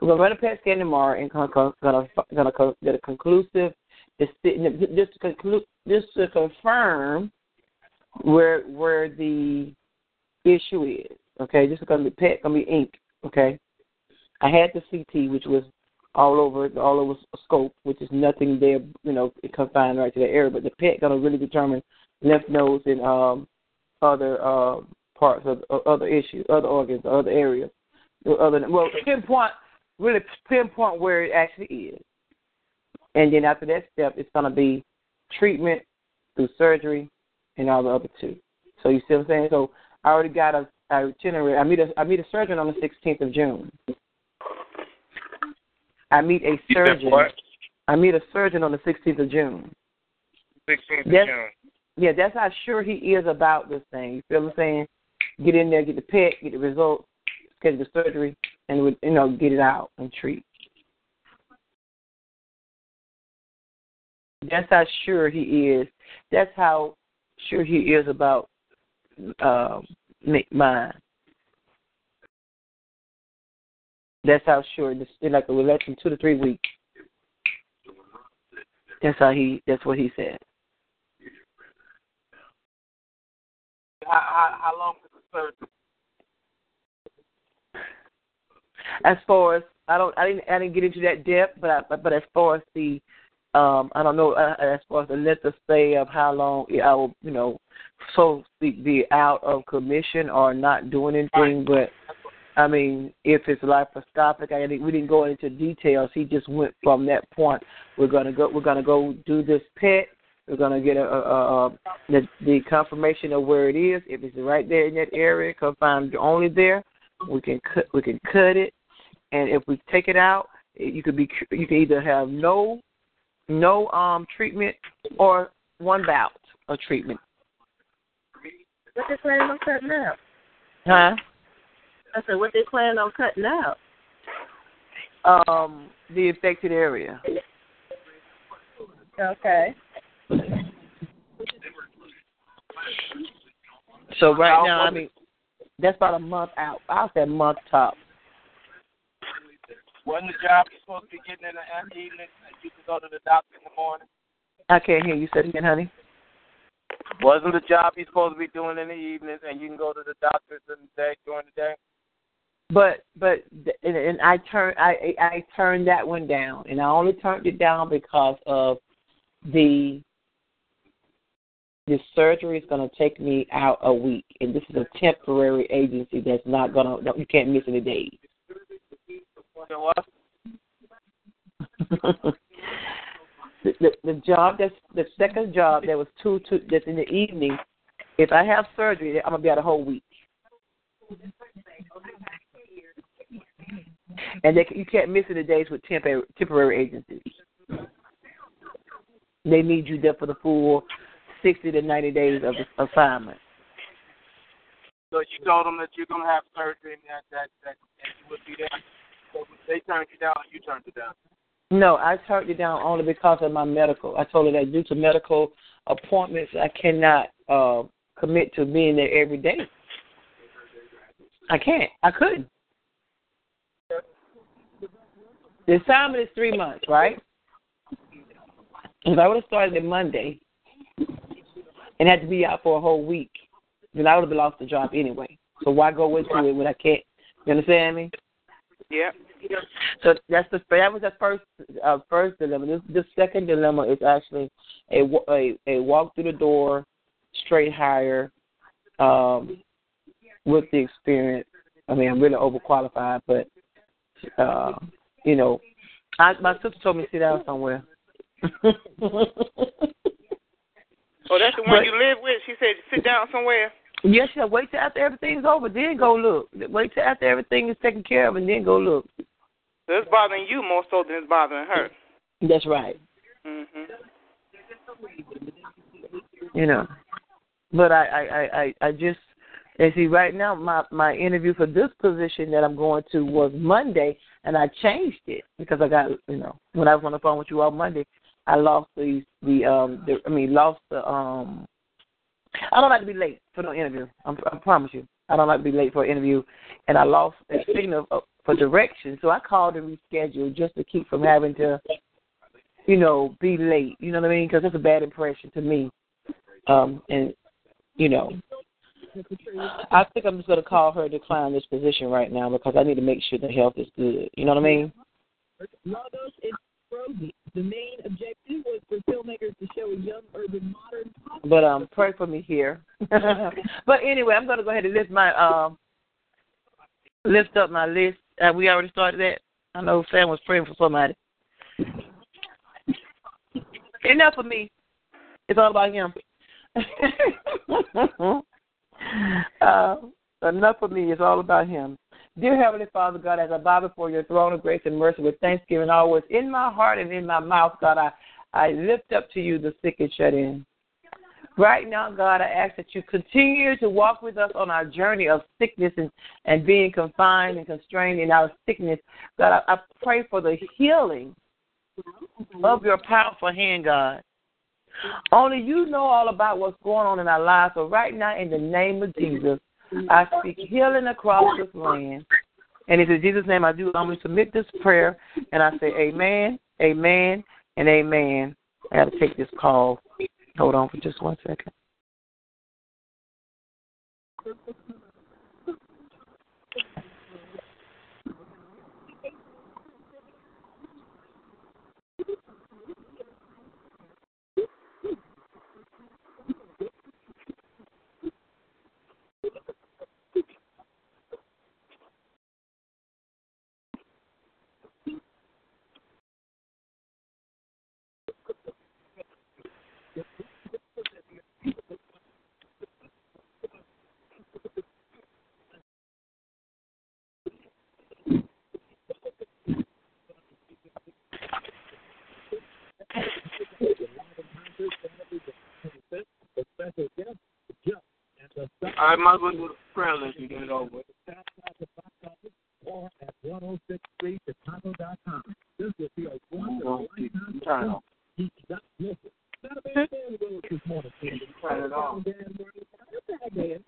We're going to run a PET scan tomorrow and gonna gonna gonna co- get a conclusive just to conclude just to confirm where where the issue is. Okay, this is going to be PET, going to be ink. Okay, I had the CT, which was all over all over scope, which is nothing there, you know, confined right to the area. But the PET going to really determine lymph nodes and um, other uh, parts of, of other issues, other organs, other areas, other well pinpoint really pinpoint where it actually is. And then after that step, it's going to be treatment through surgery and all the other two. So you see what I'm saying? So I already got a, a itinerary. I meet a I meet a surgeon on the 16th of June. I meet a surgeon. I meet a surgeon on the 16th of June. 16th of. June. Yeah, that's how sure he is about this thing. You feel what I'm saying? Get in there, get the pet, get the results, schedule the surgery, and would you know get it out and treat. That's how sure he is. That's how sure he is about um, ma- mine. That's how sure. It's in like a less than two to three weeks. That's how he. That's what he said. How, how, how long is the surgery? As far as I don't, I didn't, I didn't get into that depth, but I, but as far as the, um, I don't know, uh, as far as the length of stay of how long I will, you know, so be out of commission or not doing anything. But I mean, if it's laparoscopic, I we didn't go into details. He just went from that point. We're gonna go. We're gonna go do this pet. We're gonna get a, a, a, the, the confirmation of where it is. If it's right there in that area, confined only there, we can cut. We can cut it, and if we take it out, you could be. You can either have no, no um treatment or one bout of treatment. What they planning on cutting out? Huh? I said, what they planning on cutting out? Um, the affected area. Okay. So right now, I mean, that's about a month out. I'll say month top. Wasn't the job you supposed to be getting in the evening and you can go to the doctor in the morning? I can't hear you. Say it again, honey. Wasn't the job you supposed to be doing in the evenings and you can go to the doctors in the day during the day? But but and, and I turned I I turned that one down, and I only turned it down because of the the surgery is going to take me out a week, and this is a temporary agency that's not going to you can't miss any days. The, the the job that's the second job that was two two that's in the evening. If I have surgery, I'm gonna be out a whole week. And they, you can't miss any days with temporary temporary agencies. They need you there for the full sixty to ninety days of assignment. So you told them that you're gonna have surgery and that that that and you would be there. So they turned you down, you turned it down. No, I turned it down only because of my medical. I told her that due to medical appointments, I cannot uh, commit to being there every day. I can't. I couldn't. The assignment is three months, right? If I would have started on Monday and had to be out for a whole week, then I would have lost the job anyway. So why go into it when I can't? You understand me? Yeah. So that's the that was the first uh, first dilemma. This the second dilemma is actually a a, a walk through the door, straight hire, um, with the experience. I mean, I'm really overqualified, but uh, you know, I, my sister told me to sit down somewhere. Oh, that's the one you live with. She said sit down somewhere. Yes, yeah, wait till after everything's over, then go look. Wait till after everything is taken care of, and then go look. So it's bothering you more so than it's bothering her. That's right. Mm-hmm. You know, but I, I, I, I just and see right now my my interview for this position that I'm going to was Monday, and I changed it because I got you know when I was on the phone with you all Monday, I lost the the um the, I mean lost the um I don't like to be late for no interview. I'm, I promise you, I don't like to be late for an interview, and I lost a signal for direction, so I called and rescheduled just to keep from having to, you know, be late. You know what I mean? Because that's a bad impression to me. Um, and you know, I think I'm just going to call her to decline this position right now because I need to make sure the health is good. You know what I mean? Logos is frozen. The main objective was for filmmakers to show a young urban modern. But um, pray for me here. but anyway, I'm going to go ahead and lift my um, lift up my list. Uh, we already started that. I know Sam was praying for somebody. Enough of me. It's all about him. uh, enough of me. It's all about him. Dear Heavenly Father, God, as I bow before your throne of grace and mercy with thanksgiving always in my heart and in my mouth, God, I, I lift up to you the sick and shut in. Right now, God, I ask that you continue to walk with us on our journey of sickness and, and being confined and constrained in our sickness. God, I, I pray for the healing of your powerful hand, God. Only you know all about what's going on in our lives. So right now, in the name of Jesus, I speak healing across this land. And it's in Jesus' name I do. To submit this prayer, and I say amen, amen, and amen. I got to take this call. Hold on for just one second. I said, yeah, yeah. I might as well go to prayer list and get it over or at 1063chicago.com. This will be a wonderful oh, time. He not listen. Not a bad day in the road this morning. Not a bad day.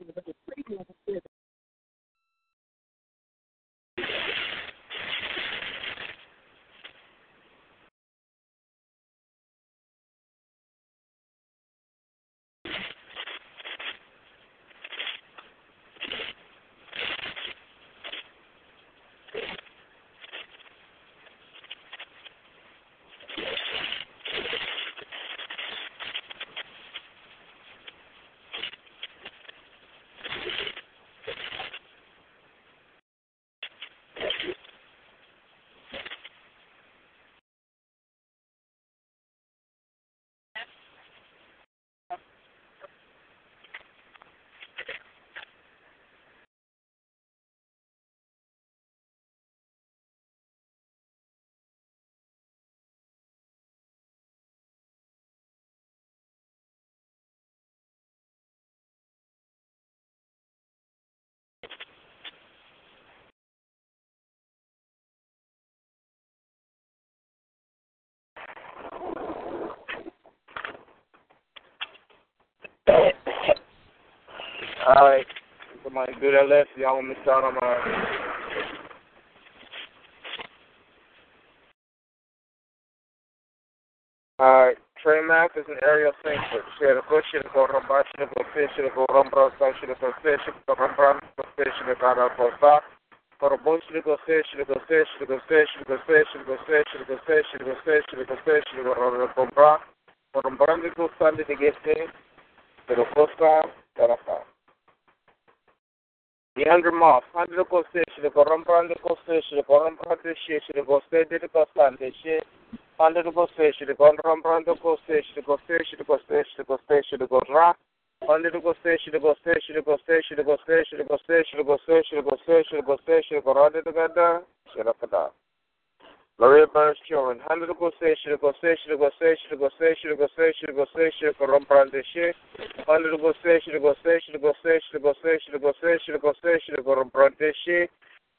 All right. Somebody do that list. Y'all want to start on my. All right. Trey Mack is an area sainthood. Share the share the go rumba, share the go fish, go rumba, share the go fish, go share the go fish, share the go rumba, for a share the go fish, go fish, go fish, go fish, go fish, go fish, go fish, go fish, go rumba, for a brand new Sunday to get there, for the first time, that I found. Leandro Moss, hundred ko se shi ko rombrande ko se shi ko rombrande shi shi ko se de ko sante shi hundred ko se shi ko rombrande ko se shi ko se shi ko se shi ko se shi ko ra hundred ko se shi ko se shi ko se shi ko se shi ko se shi ko se Maria Burns Children. Handle go say should go say should go say should go say should go say should go say should go rombrande she. Handle go say should go say should go go go go go rombrande she.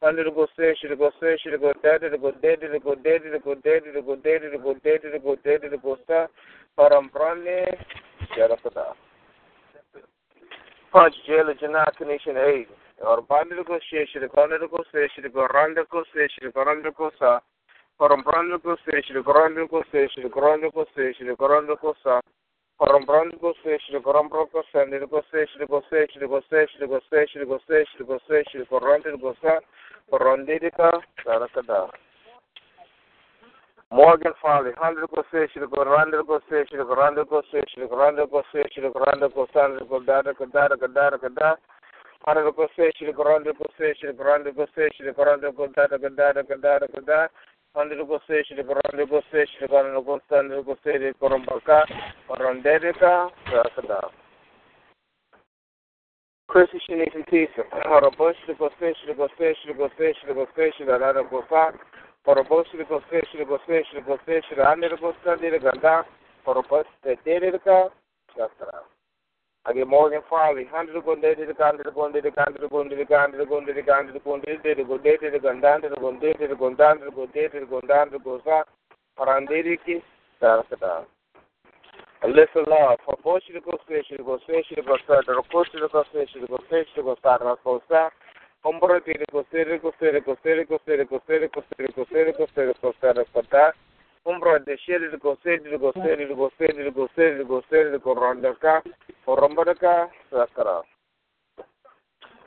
Handle go say go go go go go go go go go Punch jail jana connection aid. Or bandle go say should go handle go say should go randle go go go. Comprando cocecha, comprando cocecha, comprando cocecha, comprando cocecha. Comprando cocecha, comprando cocecha, cocecha, cocecha, cocecha, cocecha, cocecha, cocecha, comprando cocecha, corrondica, caracada. Morgan Farley, hundred cocecha, comprando cocecha, comprando cocecha, comprando cocecha, comprando cocecha, codada, codada, codada, codada. Hundred go comprando cocecha, comprando cocecha, comprando codada, codada, codada, codada. Pandirukoseshire Parandukoseshire Paranukostandrukosere Korombaka get Morgan Farley. Hundred go to the to go day to ganda to go day to ganda to go day to ganda to go to the ganda to go to go down to go to go down to go sa. Parandiriki. Sarasada. Alyssa Love, for Boshi to go station to go station to go start, the Rokoshi to go station to go station to go start, and go start. Hombro to go city, go city, go city, go city, go city, go city, go city, go city, go start, go start. Hombro de shiri to go city, to go city, to go city, to go city, to go city, to go round the car, for Rombadaka, Sakara.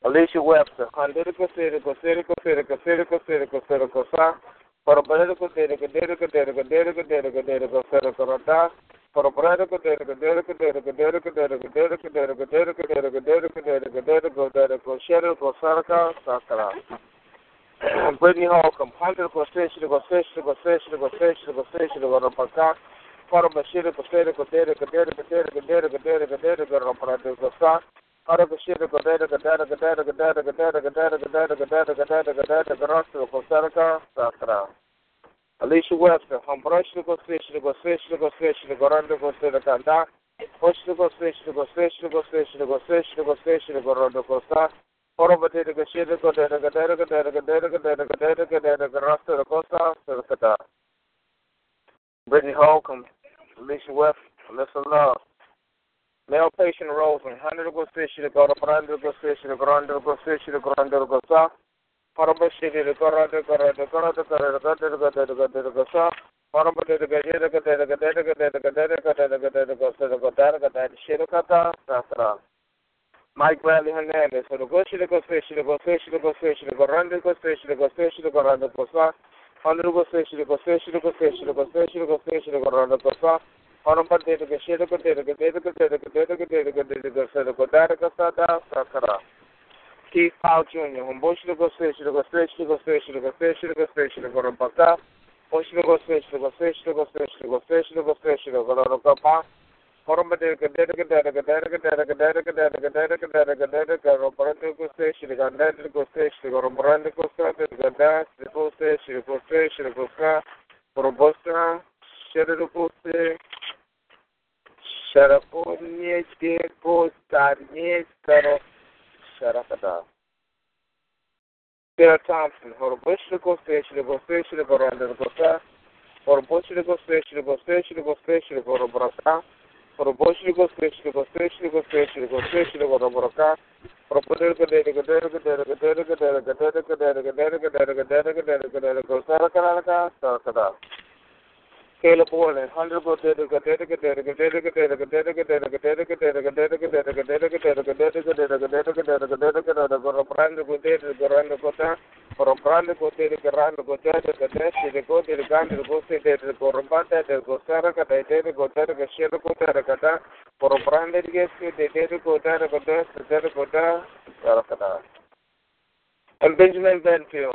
Alicia Webster, Hundred to go city, go city, go city, go city, go city, go city, go start. For a political data, go data, go data, go data, go data, go data, go city, go round for a brother go there go there go there go there go there go there go there go there go there go there go there go there go there go share go saraka sakara Brittany Holcomb, hundred go station go station go station go station go station go rapaka for a machine go there go there go there go there go there go there go there go rapaka go sa Ora go shire go there go there go there go there go there go there go there go there go there go there go rasta go saraka sakara Alicia Webster, Hombrush to go fish to go fish to go fish to go run to go to the Kanda, Push to go fish to go fish to go fish to go fish to go fish to go run go sa, Horobate to go shit to go there to go there to go there to go there to go there to go there to go there to go rust to the Costa to the Kanda. Brittany Holcomb, Alicia Webster, Alyssa Love. Male patient Rosen, hundred to go fish to go to run to go fish to go run to go fish to go run to go sa. Parabashiri the Korada Korada Korada Korada Korada Korada Korada Kosa Parabashiri the Gajera Gadera Gadera Gadera Gadera Gadera Gadera Kosa Gadera Gadera Shirokata Sasra Mike Bradley Hernandez so the Goshi the Gofish the Gofish the Gofish the Goranda Gofish the Gofish the Goranda Kosa Under the Gofish the Gofish the Gofish the Gofish the Gofish the Goranda Kosa Parabashiri the Gajera Gadera Gadera Gadera Gadera Gadera Gadera Kosa Gadera Kosa Sasra Keith Powell Jr. When Bush to go fish, to go fish, to go fish, to go fish, to go fish, to go to Bata. Bush to go fish, to go fish, to go fish, to go fish, to go fish, to go to Kapa. Horamba de Gadera Gadera Gadera Gadera Gadera Gadera Gadera Gadera Gadera Gadera Gadera go fish, to go down to go fish, to go to Miranda go fish, to go down to go fish, to go fish, to go Mike Bradley Hernandez. So the go should go fish, should go fish, should go fish, should go run, go fish, should go fish, should go run, go fish. I go fish, should go fish, should go fish, should go fish, should go fish, should go run, go fish. Onun पर दे दे शेर को दे दे दे दे दे दे दे दे दे दे दे दे शेर को दार का सादा Sakra Keith Powell Jr. हम बोश लोगों से शेर को से शेर को से शेर को से शेर को से शेर को रंपता बोश लोगों से शेर को से शेर को से शेर को से शेर को से शेर को रंपता Sarah Thompson, Horobushka Gostation, Gostation, there, go there, go go there, Gando go there, go Rombanda, go Saraka, there, go there, go Shero go there, go there, Robrando get scale up order. And Benjamin Benfield,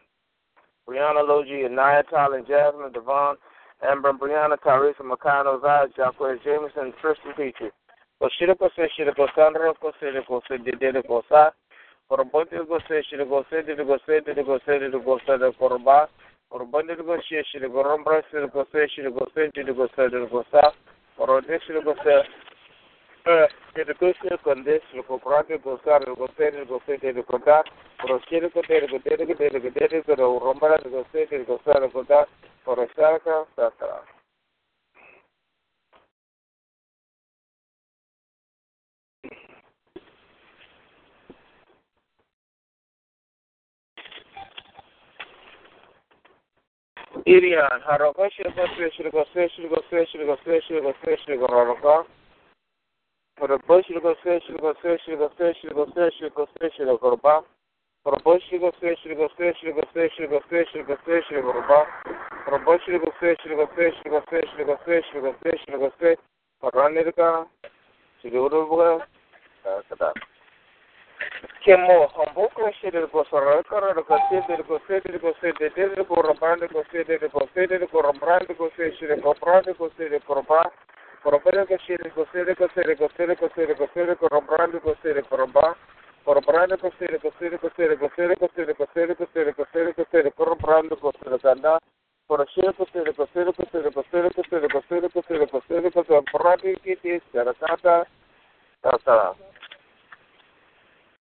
Brianna Logie, Anaya Tyler, Jasmine, Devon, Amber, Brianna, Tyrese, Makano, Zai, Jacquez, Jameson, Tristan Petrie. Koshira kose kosandra kose kose dede kosa. Korobonte kose kose dede kose dede kose dede kose de korba. Korobonte kose dede kose dede kosa. Dede kose konde shira koprate kosa dede kose dede kose dede kosa. Koroshira kose dede kose dede kose dede kose dede rombra dede kose dede kosa dede kosa. Koroshaka sasa. Irian, Haroka, Shirko, Shirko, Shirko, Shirko, Shirko, Shirko, Shirko, Shirko, Haroka. For the bush to go fish, to go fish, to go fish, to go fish, to go fish, to go back. For the bush to go fish, to go fish, to go fish, to go fish, to go fish, to go back. For the bush to go fish, to go fish, to go fish, to go fish, to go fish, to go fish. For run it go. To do the work. That's that. Kemo hambuko shiri ko sarakara ko sede ko sede ko sede de ko rabande ko sede ko sede ko rabande ko sede shiri ko brande ko sede ko ba ko rabande ko shiri ko sede ko sede ko sede ko sede ko sede ko rabande ko sede ko ba ko rabande ko sede corroborando que si recostere, costere, costere, costere, costere, corroborando, costere, corromba, corroborando, costere, costere, costere, costere, costere, costere, costere, costere, costere, corroborando, costere, costere, costere, costere, costere, costere, costere, costere, costere, costere, costere, costere, costere,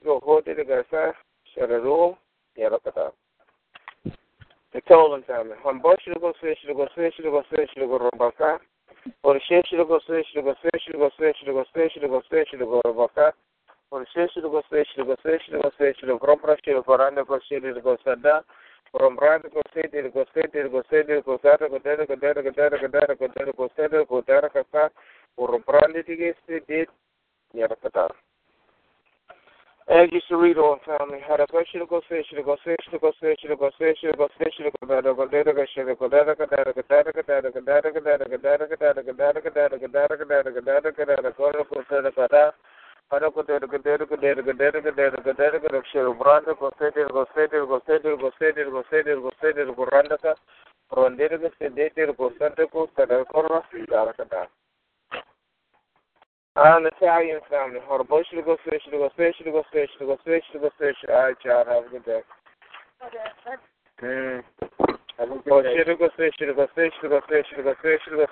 go ho de de go sa. Shara ro. Yara kata. The Tolan family, on Bush to go station, to go station, to go station, to go romaka. Por station to go station, to go station, to go station, to go station, to go station, to go romaka. por sesi go go go sesi go compra sesi go rande go sesi go sada from rande go sesi go go sesi go go dere go go dere go go dere go go dere ka go sesi go go sesi go go sesi go go dere go go dere go go dere go go dere go go dere go go dere go go dere go go dere go go dere go go dere Para ko der ko der ko der ko der ko der ko der ko shiro branda ko sete ko sete ko sete ko sete ko sete ko sete ko randa ka ronde ko sete ko sete ko kada ko ra ka da An Italian family, hold a bush to go fish, to go fish, to go fish, to go fish, to go fish. All right, child, have a good day. Mm. Go shit to go fish, to go fish, to go fish, to go fish, to go fish, to go fish, to go fish, to go fish, to go fish, to go fish, to go fish, to go ko dele ko dele ko dele ko dele ko dele ko dele ko dele ko dele ko robrando ko sede ko sarakata or dele ko dele ko dele ko dele ko dele ko dele ko dele ko robrando ko dele ko deshi ko dele ko data ko rando ko sede ko toro ko prate shire kata robrando ko sede ko sede ko sede ko sede ko sara ko sede ko dara ko deshi dele ko robaka robrando ko sede ko data ko sede ko sede ko sede ko sarakata or a product go station, go station, go go station, go go station, go Doctor Al Bailey. Or bundle go go station, go go station, go go station, go go station, go station, go Rapaka. Or bush go go station, go station, go station, go station, go station, go Pra. Or bush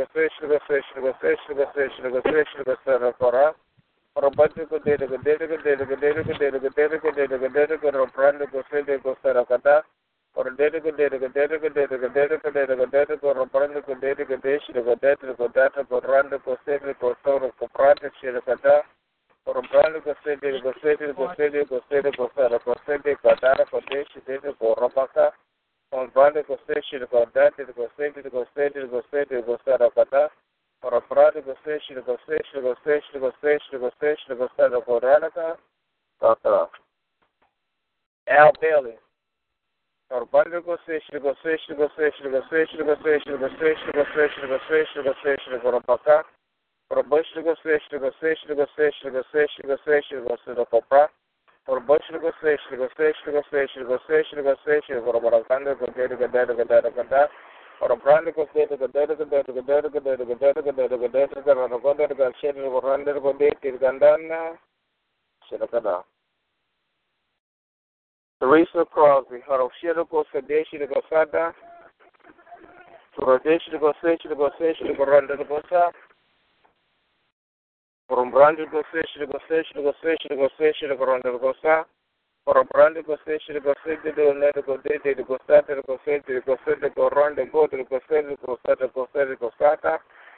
go station, go station, go station, go station, go station, go Rapaka, go Data, go Data, go Data, go Data. or brand ko se ko de ko de ko de ko de ko de ko de ko de ko de ko ro ko de ko se ko ran de ko de tir gandana se lo kada Teresa Crosby, haro shiro ko se de shi ko sada to de shi ko se shi ko se shi ko ran de ko sa From brand ko se shi ko se shi ko se shi ko se shi ko ran de ko sa Por brand ko se shi ko se de ne ko de de ko sa de ko se de ko se de ko ran de ko de ko se de ko sa de ko se de ko sa ta por de ko sa ka Tristan Hardy, she did ko se shi ko ne ko se shi ko ne ko se shi ko ne ko sa ka da por bos ko se shi ko se shi ko se shi ko se shi ko se shi ko se shi ko se shi ko se por brand ko se shi ko se shi ko se shi ko se shi ko se shi ko se shi ko sa Probando ko se shi ko se shi ko se shi ko se shi ana ko sta shara kada Deja Brown handa ko se shi ko anda ko se shi ko randa ko se ko baka Para ko se shi ko randa ko se ko konda ko se ko rambaka shi ko se shi ko se shi ko se Para ko se shi ko randa ko se shi ko randa ko se ko se ko se ko se shi ko sa Comprando ko se shi ko se shi ko se shi ko se shi ko se shi ko se shi ko se shi ko rambaka Rombrando go station go rombo go to go to go to go to go to go to go to go to go to go to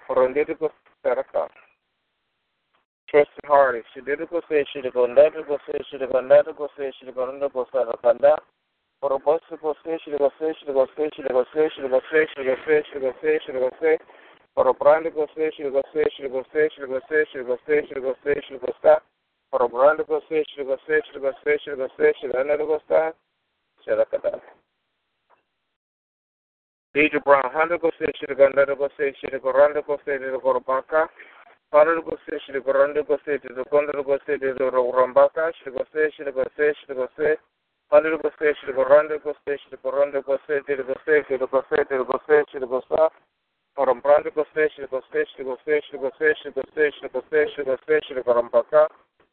Orondere go to go to go to go to go to go to go to go to go to Orobate shiri go station go station go station go to go to Orobande go station go to go Poroganda gosetshe gosetshe gosetshe gosetshe ganere gosta shalakada. Deja brahanda gosetshe ganere gosetshe goranda gosetshe gorbaka. Father gosetshe goranda gosetshe zokonda gosetshe zorambaka shigosetshe gosetshe gosetshe. Father gosetshe goranda gosetshe goranda gosetshe gosetshe gosetshe gosetshe gosetshe. Porombranda gosetshe gosetshe gosetshe gosetshe gosetshe gosetshe gosetshe gorambaka.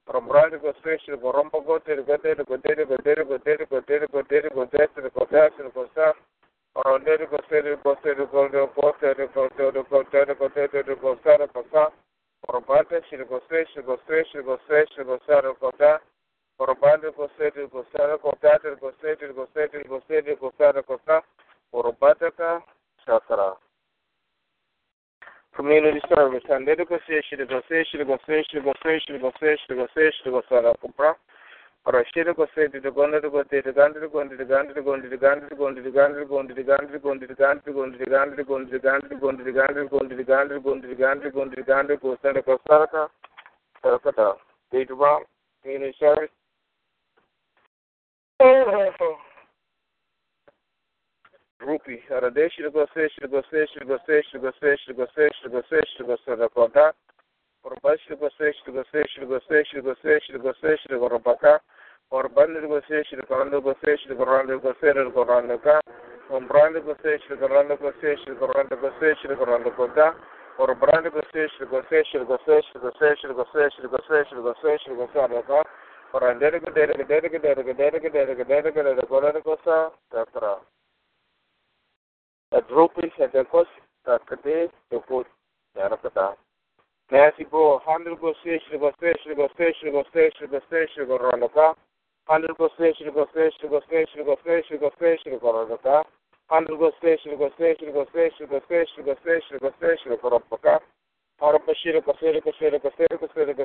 Rombrale gospeši, rombo goteri, goteri, goteri, goteri, goteri, goteri, goteri, goteri, goteri, goteri, Oroneri goteri, goteri, goteri, goteri, goteri, goteri, goteri, goteri, goteri, Rombate, gospeši, gospeši, gospeši, goteri, goteri, Rombate, goteri, goteri, goteri, goteri, goteri, goteri, goteri, goteri, Rombate, šatra. To go sala, or a shit of say to the gun to go to the gun to go to the gun to go to the gun to go sara go sara ka sara ka ta. Date wrong. Community service. Rupee. Ora deixa ele gostei, ele gostei, ele gostei, ele gostei, ele gostei, ele gostei, ele gostei da conta. Por baixo ele gostei, ele gostei, ele gostei, ele gostei, ele gostei, ele gostei para cá. Por baixo ele gostei, ele correndo gostei, ele correndo gostei, ele correndo cá. Comprando gostei, ele correndo gostei, ele correndo gostei, ele correndo conta. Por brando gostei, ele gostei, ele gostei, ele gostei, ele gostei, ele gostei, ele gostei, ele gostei da cá. Por andare che dere che dere che dere che dere che dere che dere che dere che cosa? Tatra. Adropish Hazakosh Yokot Yarakata. Nancy Bo, hundred percent of a station of a station of a station of a station of Ranaka, hundred percent of a station of a station of a station of a station of Ranaka, hundred percent of a station of a station of a station of a station of a station of Ranaka, hundred percent of a station of a station of a station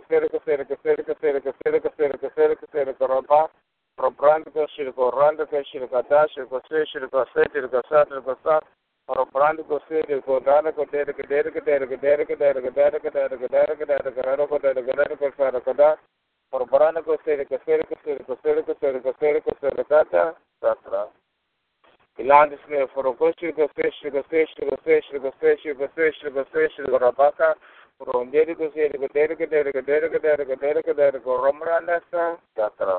of a station of Ranaka, Probrando ko shira ko randa ko shira ko da shira ko se shira ko se shira ko sa shira ko sa Probrando ko shira ko dana ko dere ko dere ko dere ko dere ko dere ko dere ko dere ko dere ko dere ko dere ko dere ko dere ko sa ko da Probrando ko shira ko shira ko shira ko shira ko shira ko shira ko shira ko da satra Ilandis me for ko shira ko shira ko shira ko shira ko shira ko shira ko shira ko rabaka Rondere ko shira ko dere ko dere ko dere ko dere ko dere ko dere ko romranda sa satra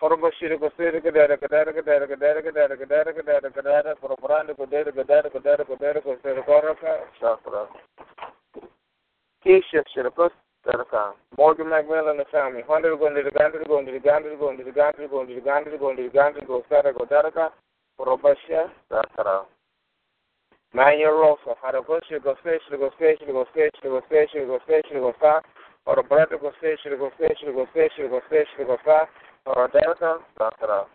go go go go go go go go Forobashira Gosera Gadara Gadara Gadara Gadara Gadara Gadara Gadara Gadara Forobranda Gadara Gadara Gadara Gadara Gosera Goraka Shakra. Keisha Shirapus Taraka. Morgan McMillan and the family. Hundred going to the Gandhi going to the Gandhi going to the Gandhi going to the Gandhi going to the Gandhi Gosera Godaraka Forobashia Takara. Manuel Rosa, Harabusha Gosesha Gosesha Gosesha Gosesha Gosesha Gosa. Or a brother Gosesha Gosesha Gosesha Gosesha Gosa. Or Bush to go station go station go station go station go station go Sarakata or Delta, da da da.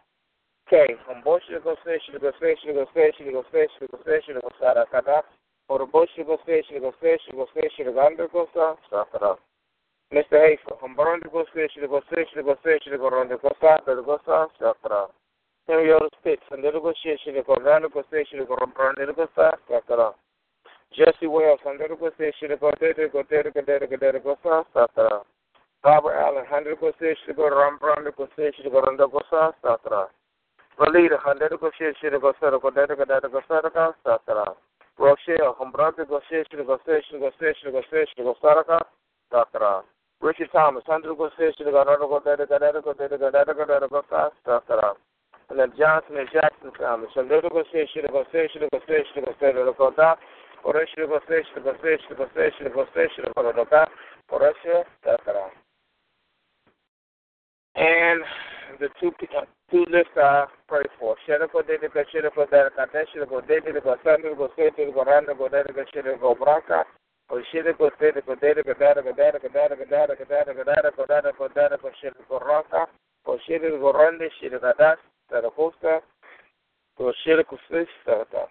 Okay, um bolso de gosfecho, de gosfecho, de gosfecho, de gosfecho, de gosfecho, de gostar a cada. Or bolso de gosfecho, de gosfecho, de gosfecho, de gander costa, da da da. Mr. Hafer, um barão de gosfecho, de gosfecho, de gosfecho, de gorão de costa, go costa, da da. Senhor Spitz, and the negotiation, the Corona negotiation, the Corona negotiation, da da. Jesse Wells, and the negotiation, the Corona negotiation, the Corona negotiation, da da go Rambram position to go Randa Gosa, Satra. Valida, hundred position to go Sara Godetta Godetta Gosaraka, Satra. Rochelle, Humbrante position to go station, go station, go station, go Saraka, Satra. Richard Thomas, hundred position to go Randa Godetta Godetta Godetta Godetta Godetta Gosa, Satra. And then Johnson and Jackson family, hundred position to go station, go station, go station, go Gota. Oresha to go station, go station, go station, go station, go Gota. Oresha, Satra. And the two two lists I pray for. Sherako Dedika Sherako Deraka Deshirako Dedika Sandiko Sediko Randako Dedika Sherako Branca. Or Shiriko Sediko Dedika Deraka Deraka Deraka Deraka Deraka Deraka Deraka Deraka Sherako Ranka. Or Shiriko Rande Shirika Das, Tarakosta. Or Shiriko Sis, Tarata.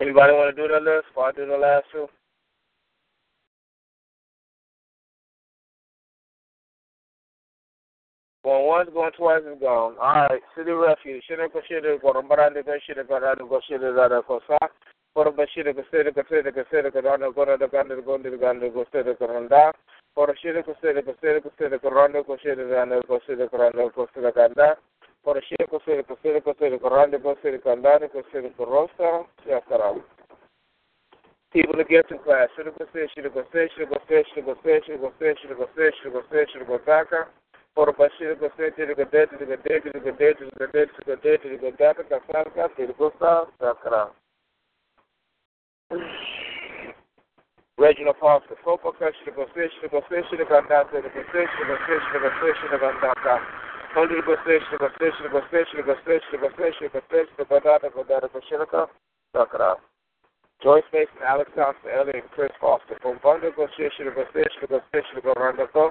Anybody want to do the list? Or I do the last two? Going once, going twice, and gone. All right, City Refuge. Shida ko shida ko rambarande ko shida ko rado ko shida rado ko sa. Por ba shida ko shida ko shida ko shida ko rado ko rado ko rado ko rado ko rado ko shida ko randa. Por shida ko shida ko shida ko shida ko rado ko shida ko shida ko rado ko shida ko randa. For the Shirko Siriko Siriko Siriko Randiko Porobashirika Setirika Detirika Detirika Detirika Detirika Detirika Gataka Sanka Tirgusa Sakra. Reginald Foster, Copa Kashirika Seshirika Seshirika Datirika Seshirika Seshirika Seshirika Daka. Hundrika Seshirika Seshirika Seshirika Seshirika Seshirika Seshirika Datirika Datirika Shirika Sakra. Joyce Mason, Alex Thompson, Elliot, and Chris Foster. From Bundle Seshirika Seshirika Seshirika Randaka.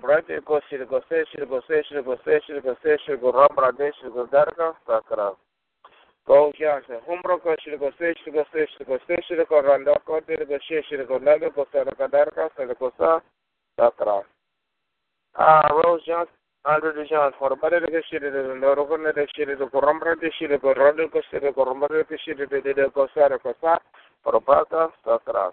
Братья Кошири Госе, Шири Госе, Шири Госе, Шири Госе, Шири Гурам Раде, Шири Гурдарка, Сакра. Гоугяша, Хумро Кошири Госе, Шири Госе, Шири Госе, Шири Гуранда, Котири Госе, Шири Гурнада, Госе Ракадарка, Сали Госа, Сакра. Роужан, Андрю Дижан, Хорбаре Рекешири, Рогоне Рекешири, Гурам Раде, Шири Гурранде, Кошири Гурам Раде, Шири Деде, Госа Ракоса, Пробата, Сакра.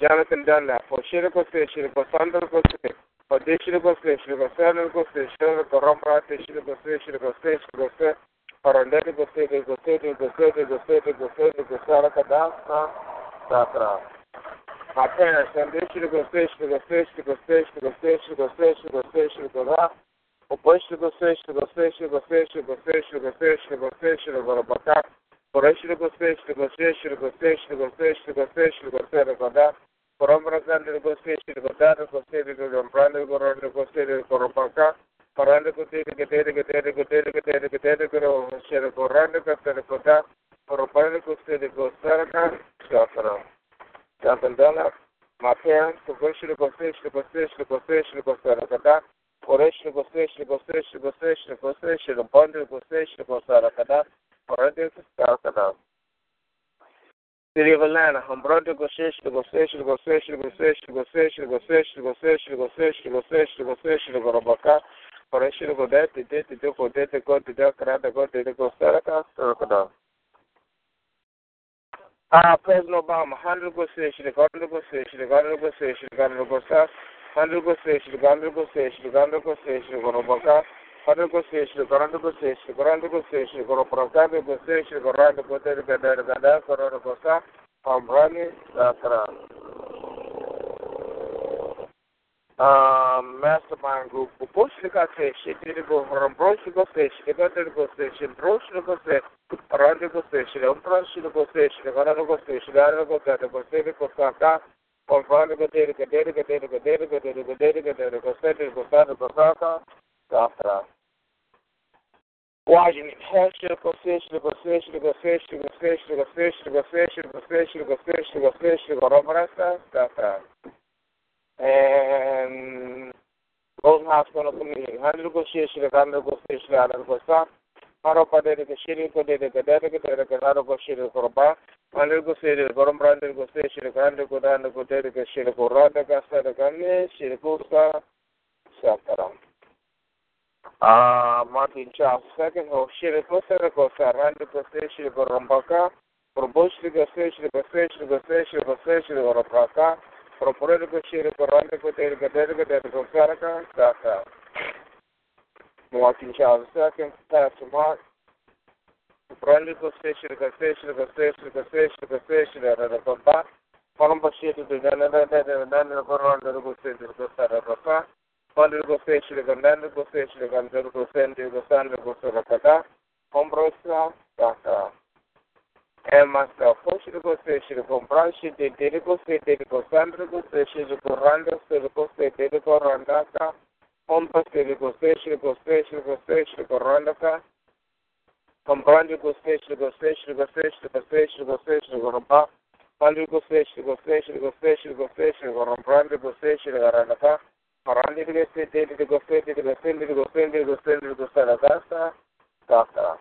Jonathan Dunlap for Shiriko say Shiriko Sandal go say for Deshiriko say Shiriko Sandal go say Shiriko Shiriko say Shiriko say Shiriko say for under go say go say go say go say go say go saraka dasa sakra my parents, and they should go fish, to go fish, to go fish, to go fish, to go fish, to go fish, to go that. O push to go fish, to go fish, to go fish, to go fish, to go fish, to go fish, to go back. For us to go fish, to go fish, to go fish, to go fish, to go fish, to go fish, to go that. ಪರಮರಕಾಂಡರಿಗೆ ಸ್ಪೀಚಿಗೆ ದಾರಕ್ಕೆ ಸ್ಪೀಚಿಗೆ ರಂಪ್ರಾಂಡರಿಗೆ ಕೊರಡಕ್ಕೆ ಸ್ಪೀಚಿಗೆ ಕೊರಪಕ ಪರಾಂಡಕ್ಕೆ ಸ್ಪೀಚಿಗೆ ತೇರಿಗೆ ತೇರಿಗೆ ತೇರಿಗೆ ತೇರಿಗೆ ತೇರಿಗೆ ಕೊರಶೆರೆ ಕೊರಾಂಡಕ್ಕೆ ತೇರೆ ಕೊತ ಕೊರಪರಕ್ಕೆ ಸ್ಪೀಚಿಗೆ ಸರಕ ಶಾಸ್ತ್ರ ಶಾಸ್ತ್ರದಲ್ಲ ಮಾತೆಯ ಕೊರಶೆರೆ ಕೊರಶೆರೆ ಕೊರಶೆರೆ ಕೊರಶೆರೆ ಕೊರಶೆರೆ ಕೊತ ಕೊರಶೆರೆ ಕೊರಶೆರೆ ಕೊರಶೆರೆ ಕೊರಶೆರೆ ಕೊರಶೆರೆ ಕೊರಶೆರೆ ಬಂದ್ರೆ ಕೊರಶೆರೆ ಕೊರಶೆರೆ ಕೊತ ಪರಾಂಡಕ್ಕೆ ಶಾಸ್ತ್ರ get it, get it, get it, get it, get it, go share, go run, to go go that. For a brand, go stay, go saraka, Harigo Sri Gorandigo Sri Gorandigo Sri Goro Prabhupada Sri Gorandigo Sri Gada Gada Goro Gosa Amrani Sakra. Mastermind group. Pushnika Sri Dirigo Rambroshiko Sri Gadirigo Sri Broshiko Sri Randigo Sri Umprashiko Sri Garanigo Sri Garanigo Gadigo Sri Kosaka Amrani Gadiga Gadiga Gadiga Gadiga Gadiga Gadiga Gadiga Gadiga Gadiga Gadiga Gadiga Gadiga Gadiga Gadiga fish, to go fish, to go fish, to go fish, to go fish, to go fish, to go fish, to go fish, to go fish, to go rabaka, Koresh to go that, to that, to go, that, to go, to that, to go, to go, saraka, sarakada. Ah, President Obama, hundred negotiation, hundred negotiation, hundred negotiation, hundred negotiation, hundred negotiation, hundred negotiation, hundred negotiation, hundred negotiation, hundred negotiation, hundred negotiation, hundred negotiation, hundred program negotiation, hundred negotiation, hundred negotiation, hundred negotiation, Ambrani, Sakra. Um, mastermind group. Bush negotiation, did go from Brush negotiation, negotiation, Brush negotiation, around negotiation, Umbrush negotiation, around negotiation, around negotiation, negotiation, negotiation, Confront negotiation, negotiation, negotiation, negotiation, negotiation, negotiation, negotiation, Sakra. Washington, Hampshire, negotiation, negotiation, negotiation, negotiation, negotiation, Pande go ndani go nzeri go sande go kombrosa go emasta go mbrashiteterikoseteriko go randaserikoseteriko go ombaserikosechirikosechirikosechiriko go kombrandikosechirikosechirikosechirikosechirikosechiriko go pandrikosechirikosechirikosechirikosechiriko go randasa Quran dice que gospel, dice gospel, dice gospel, dice gospel, dice gospel, acasta, acasta.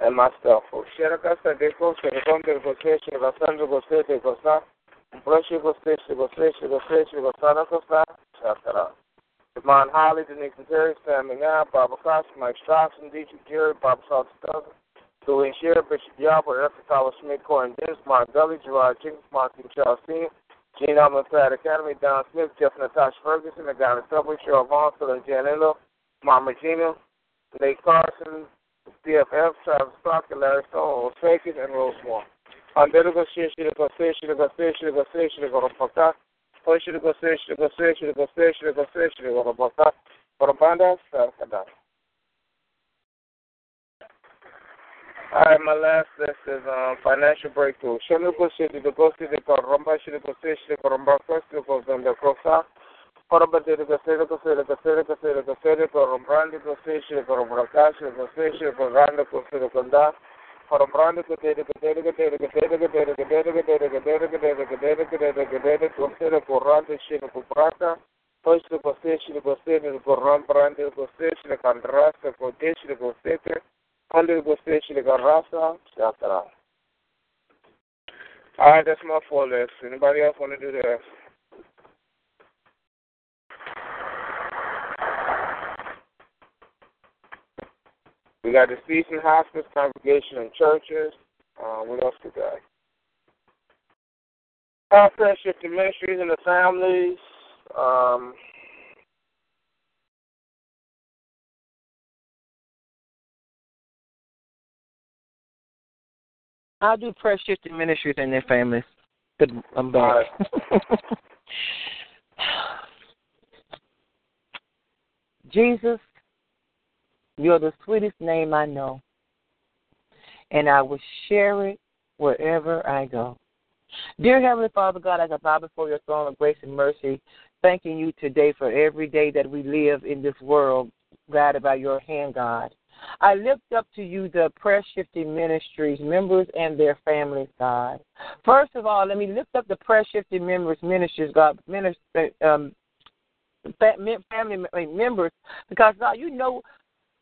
El master for share acasta de gospel, de gospel, de gospel, de gospel, de gospel, de gospel, Proche gospel, gospel, gospel, gospel, acasta, acasta. Devon Holly, Denise Terry, Sam McNabb, Bob Acosta, Mike Stockton, Dietrich Jerry, Bob Salt Stubbs, Julian Shearer, Bishop Yarbrough, Erica Tyler Smith, Corin Dennis, Mark Gully, Gerard Jenkins, Mark and Charles Senior, Gene Alman Pratt Academy, Don Smith, Jeff Natasha Ferguson, the guy in the subway, Cheryl Vaughn, Phil Janello, Mom Regina, Nate Carson, DFF, Travis Parker, Larry Stone, Osakis, and Rosemore. Andelo shit, shit, go say, shit, go say, shit, go say, shit, go to Paka. Hoy shit, go say, shit, go say, shit, go say, shit, go say, shit, go to Paka. For the banda, Sarkada. Right, my last list is um, financial breakthrough. Sholuko shit, the go see the Koromba, shit, go say, shit, Koromba, first, go on the Krosa. Korobadere Gosere Gosere Gosere Gosere Gosere Korombrandi Goseshe Korombrakashi Goseshe Koranda Gosere Konda Korombrandi Gosere Gosere Gosere Gosere Gosere Gosere Gosere Gosere Gosere Gosere Gosere Gosere Koranda Shine Kuprata Posto Goseshe Gosere Korombrandi Under Goseshe Garasa Shakara All right, that's my four list. Anybody else want to do this? We got the Season Hospice Congregation and Churches. Uh, what else we got? Our prayer shifting ministries and the families. Um, I'll do prayer shifting ministries and their families. Good, I'm back. Jesus, you're the sweetest name I know, and I will share it wherever I go. Dear Heavenly Father God, as I bow before your throne of grace and mercy, thanking you today for every day that we live in this world, guided by your hand, God. I lift up to you the prayer shifting ministries, members and their families, God. First of all, let me lift up the prayer shifting members, ministries, God, minister, um, family members, because God, you know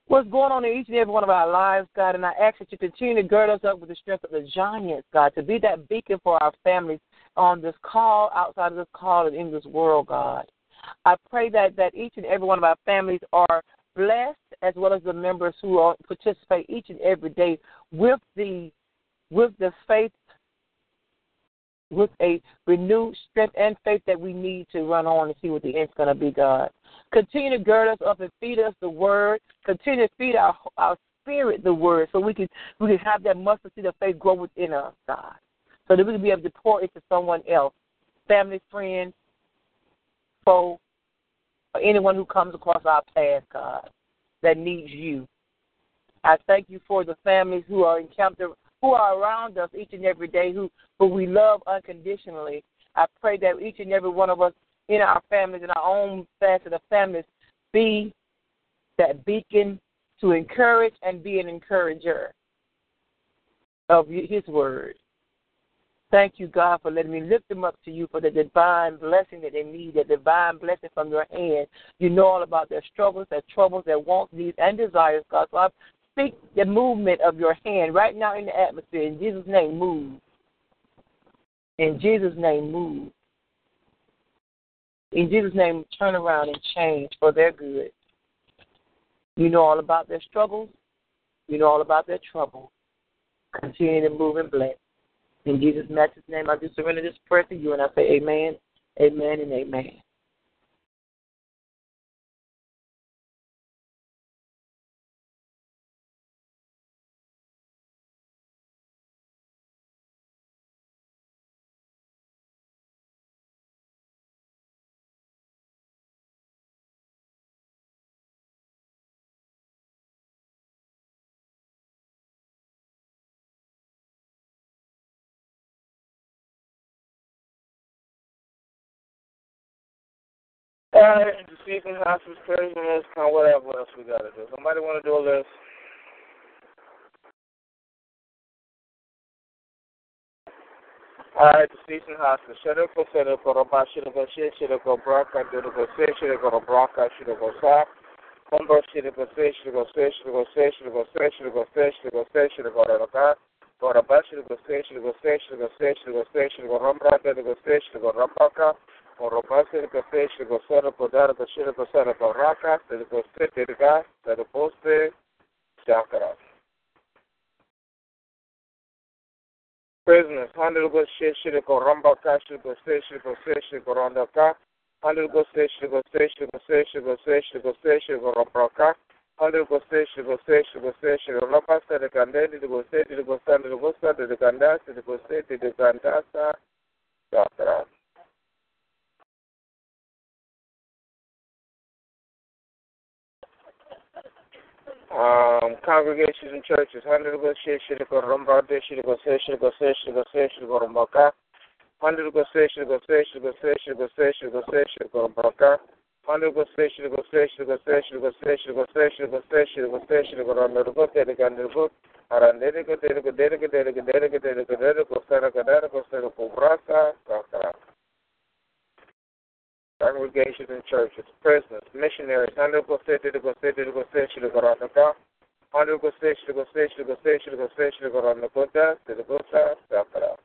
what's going on in each and every one of our lives, God, and I ask that you continue to gird us up with the strength of the giants, God, to be that beacon for our families on this call, outside of this call, and in this world, God. I pray that, that each and every one of our families are blessed, as well as the members who are, participate each and every day with the with the faith, with a renewed strength and faith that we need to run on and see what the end's going to be, God. Continue to gird us up and feed us the word. Continue to feed our our spirit the word, so we can we can have that mustard seed of faith grow within us, God, so that we can be able to pour it into someone else, family, friend, foe, or anyone who comes across our path, God, that needs you. I thank you for the families who are encountered, who are around us each and every day, who who we love unconditionally. I pray that each and every one of us in our families, in our own facet of families, be that beacon to encourage and be an encourager of His word. Thank you, God, for letting me lift them up to you for the divine blessing that they need, the divine blessing from your hand. You know all about their struggles, their troubles, their wants, needs, and desires, God. So I speak the movement of your hand right now in the atmosphere. In Jesus' name, move. In Jesus' name, move. In Jesus' name, turn around and change for their good. You know all about their struggles. You know all about their trouble. Continue to move and bless. In Jesus' matchless name, I do surrender this prayer to you, and I say amen, amen, and amen. Right, deceased in hospice, prisoners, whatever else we got to do. Somebody want to do a list? Alright, deceased in hospice. Shiroko, Shiroko, Roba, Shiroko, Shir, Shiroko, Braka, Shiroko, Se, Shiroko, Braka, Shiroko, Sa. Combo, Shiroko, Se, Shiroko, Se, Shiroko, Se, Shiroko, Se, Shiroko, Se, Shiroko, Se, Shiroko, Roka. Roba, Shiroko, Se, Shiroko, Se, Shiroko, Se, Shiroko, Se, Shiroko, Rombraka, Shiroko, Se, Shiroko, Rombaka. Oropa Serikofe, Shigosera Podara, Shirikosera Baraka, Serikose Terga, Serikose Shakara. Prisoners, Handel Shiriko Rambaka, Shigose, Shigose, Shigorandaka, Handel Gose, Shigose, Shigose, Shigose, Shigose, Shigorambaka, Handel Gose, Shigose, Shigose, Shigoramba, Serikande, Dirigose, Dirigosa, Dirigosa, Diriganda, Dirigose, Dirigandasa, Shakara. um, congregations and churches. Hundred go shit, shit go rumba this, shit go say, shit go say, shit go say, shit go rumba ka. Hundred go say, shit go say, shit go say, shit go say, shit go say, shit go rumba ka. Hundred go say, shit go say, shit go say, shit go say, shit go say, shit go say, shit go say, shit go rumba go tere ka hundred go. Aran tere ko tere ko tere ko tere ko tere ko tere ko tere ko sara ka tere ko sara ko brasa ka ka congregations and churches, prisoners, missionaries, hundred go say to go say to go say to go on the car, hundred go say to go say to go say to go say to go on the go to the go to stop it out.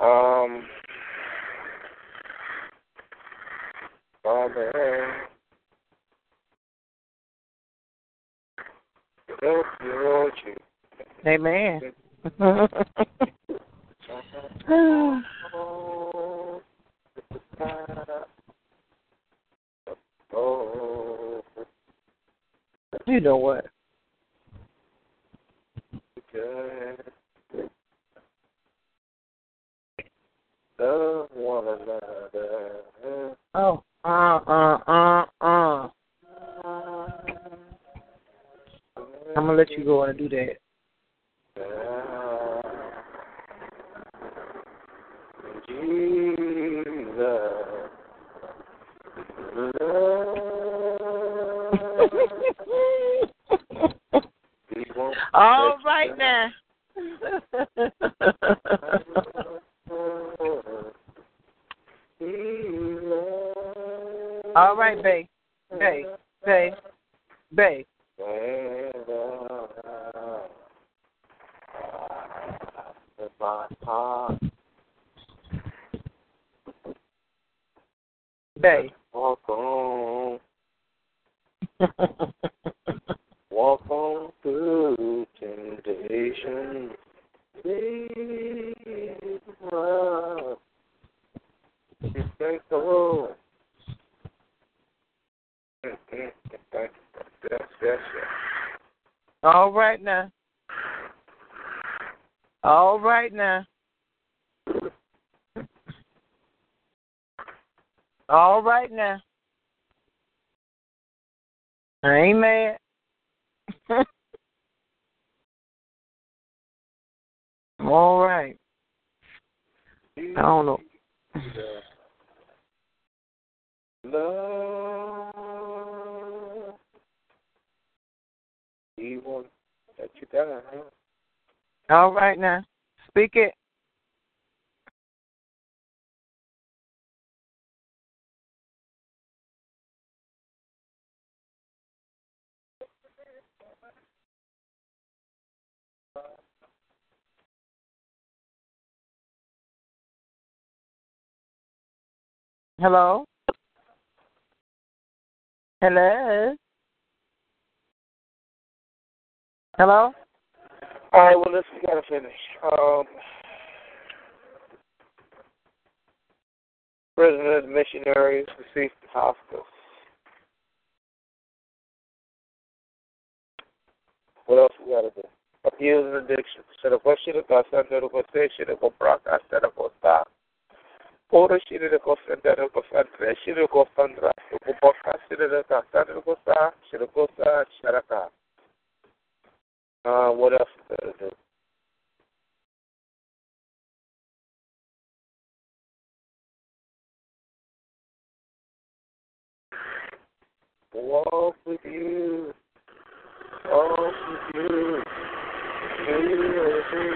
Um, Father, help you, you. Amen. You know what? Oh, uh, uh, uh, uh. I'm gonna let you go and do that. Hello? Hello? Hello? All right, well, let's gotta finish. Um, prisoners, missionaries, deceased hospitals. What else we got to do? Abuse and addiction. Se le fue Shira, está haciendo lo que se, Shira compró I se le fue. Ora shiri de kosanda de kosandra shiri de kosandra kuboka shiri de kasanda de kosa shiri kosa sharaka. Uh, what else there? Walk with you. Walk with you. Do everything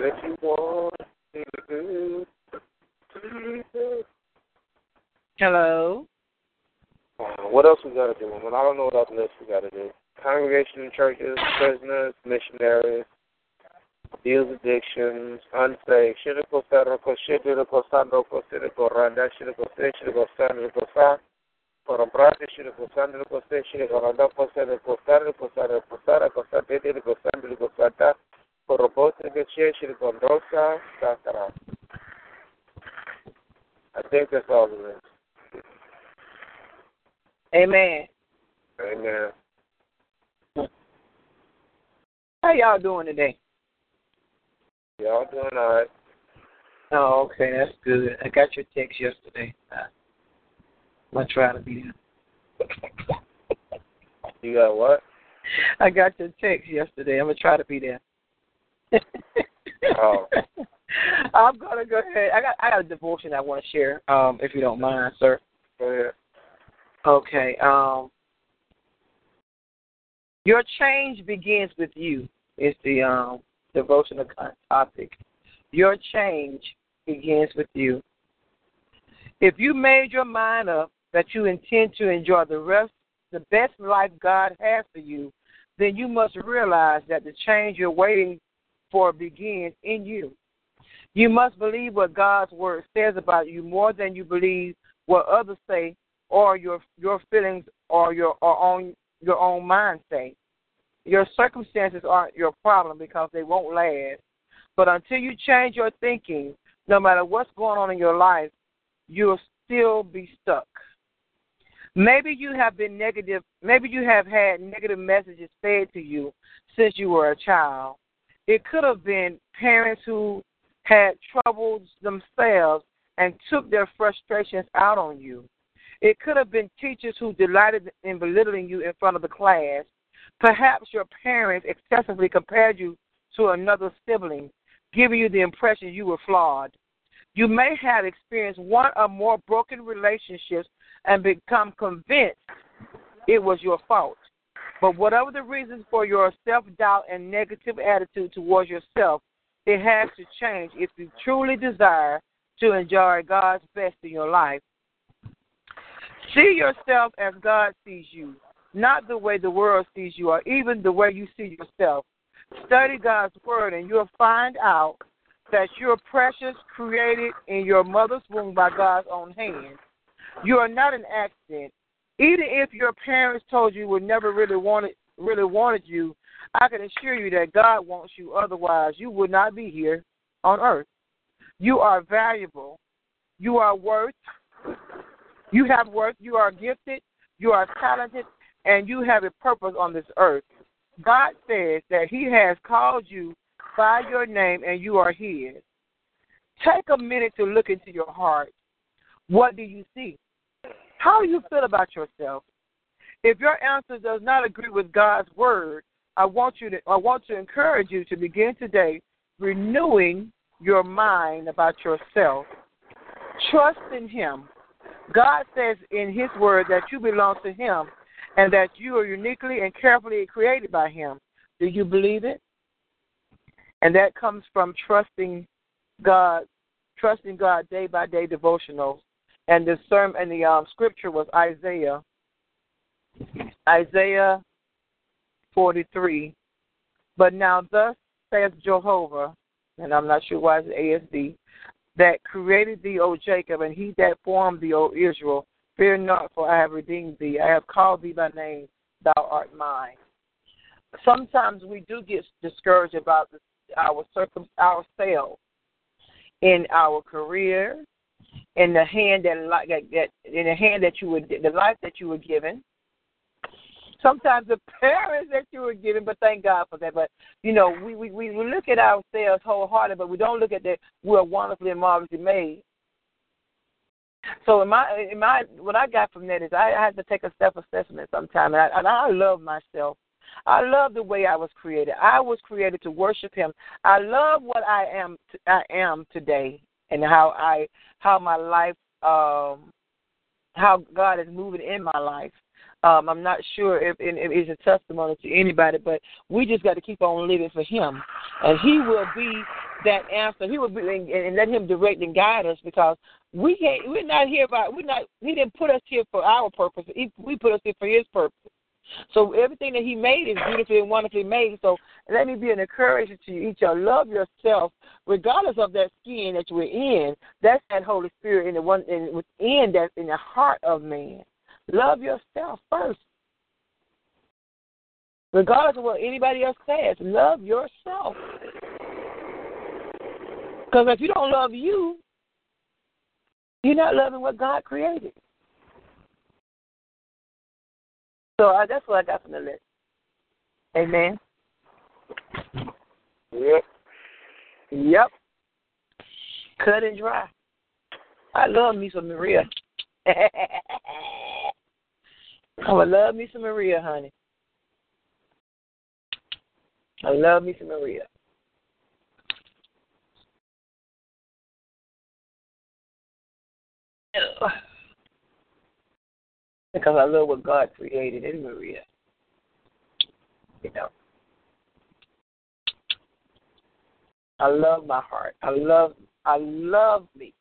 that you want me to do. Hello. Uh, what else we got to do? I, don't know what else list we got to do. Congregation churches, prisoners, missionaries, deals addictions, unsaved. Shiriko Sarako, Shiriko Sandoko, Shiriko Randa, Shiriko Se, Shiriko Sandoko Sa, Porobrate, Shiriko Sandoko Se, Shiriko Randoko, Shiriko Sariko Sariko Sariko Sariko Shiriko Sandoko Sata, Porobote, Shiriko Rosa, Sakara. I think that's all it is. Amen. Amen. How y'all doing today? Y'all doing all right. Oh, okay, that's good. I got your text yesterday. I'm gonna try to be there. You got what? I got your text yesterday. I'm gonna try to be there. Oh. I'm gonna go ahead. I got I got a devotion I want to share, um, if you don't mind, sir. Go ahead. Okay. Um, your change begins with you. Is the um, devotional topic. Your change begins with you. If you made your mind up that you intend to enjoy the rest, the best life God has for you, then you must realize that the change you're waiting for begins in you. You must believe what God's word says about you more than you believe what others say or your your feelings or your or on your own mind say. Your circumstances aren't your problem because they won't last. But until you change your thinking, no matter what's going on in your life, you'll still be stuck. Maybe you have been negative, maybe you have had negative messages fed to you since you were a child. It could have been parents who had troubles themselves and took their frustrations out on you. It could have been teachers who delighted in belittling you in front of the class. Perhaps your parents excessively compared you to another sibling, giving you the impression you were flawed. You may have experienced one or more broken relationships and become convinced it was your fault. But whatever the reasons for your self doubt and negative attitude towards yourself, it has to change if you truly desire to enjoy God's best in your life. See yourself as God sees you, not the way the world sees you or even the way you see yourself. Study God's Word and you'll find out that you're precious, created in your mother's womb by God's own hand. You are not an accident. Even if your parents told you would never really wanted really wanted you, I can assure you that God wants you. Otherwise, you would not be here on earth. You are valuable. You are worth. You have worth. You are gifted. You are talented, and you have a purpose on this earth. God says that He has called you by your name, and you are His. Take a minute to look into your heart. What do you see? How do you feel about yourself? If your answer does not agree with God's word, I want you to I want to encourage you to begin today renewing your mind about yourself. Trust in him. God says in his word that you belong to him and that you are uniquely and carefully created by him. Do you believe it? And that comes from trusting God, trusting God day by day devotionals. And the sermon and the um, scripture was Isaiah, Isaiah 43. But now thus saith Jehovah, and I'm not sure why it's ASD, that created thee, O Jacob, and he that formed thee, O Israel. Fear not, for I have redeemed thee. I have called thee by name. Thou art mine. Sometimes we do get discouraged about our circum ourselves in our career, in the hand that, that in the hand that you were the life that you were given. Sometimes the parents that you were given, but thank God for that. But you know, we we we look at ourselves wholehearted, but we don't look at that we're wonderfully and marvelously made. So in my in my what I got from that is I, I had to take a self assessment sometime, and I, and I love myself. I love the way I was created. I was created to worship Him. I love what I am. I am today, and how I how my life, um, how God is moving in my life. Um, I'm not sure if, if it's a testimony to anybody, but we just got to keep on living for Him, and He will be that answer. He will be and, and let Him direct and guide us because we can't. We're not here by. We're not. He didn't put us here for our purpose. He, we put us here for His purpose. So everything that He made is beautifully and wonderfully made. So let me be an encouragement to you. Each other. Love yourself, regardless of that skin that you're in. That's that Holy Spirit in the one in within that in the heart of man. Love yourself first. Regardless of what anybody else says, love yourself. Because if you don't love you, you're not loving what God created. So uh, that's what I got from the list. Amen. Yep. Yep. Cut and dry. I love me some Maria. I would love me some Maria, honey. I love me some Maria. Because I love what God created in Maria. You know. I love my heart. I love I love me.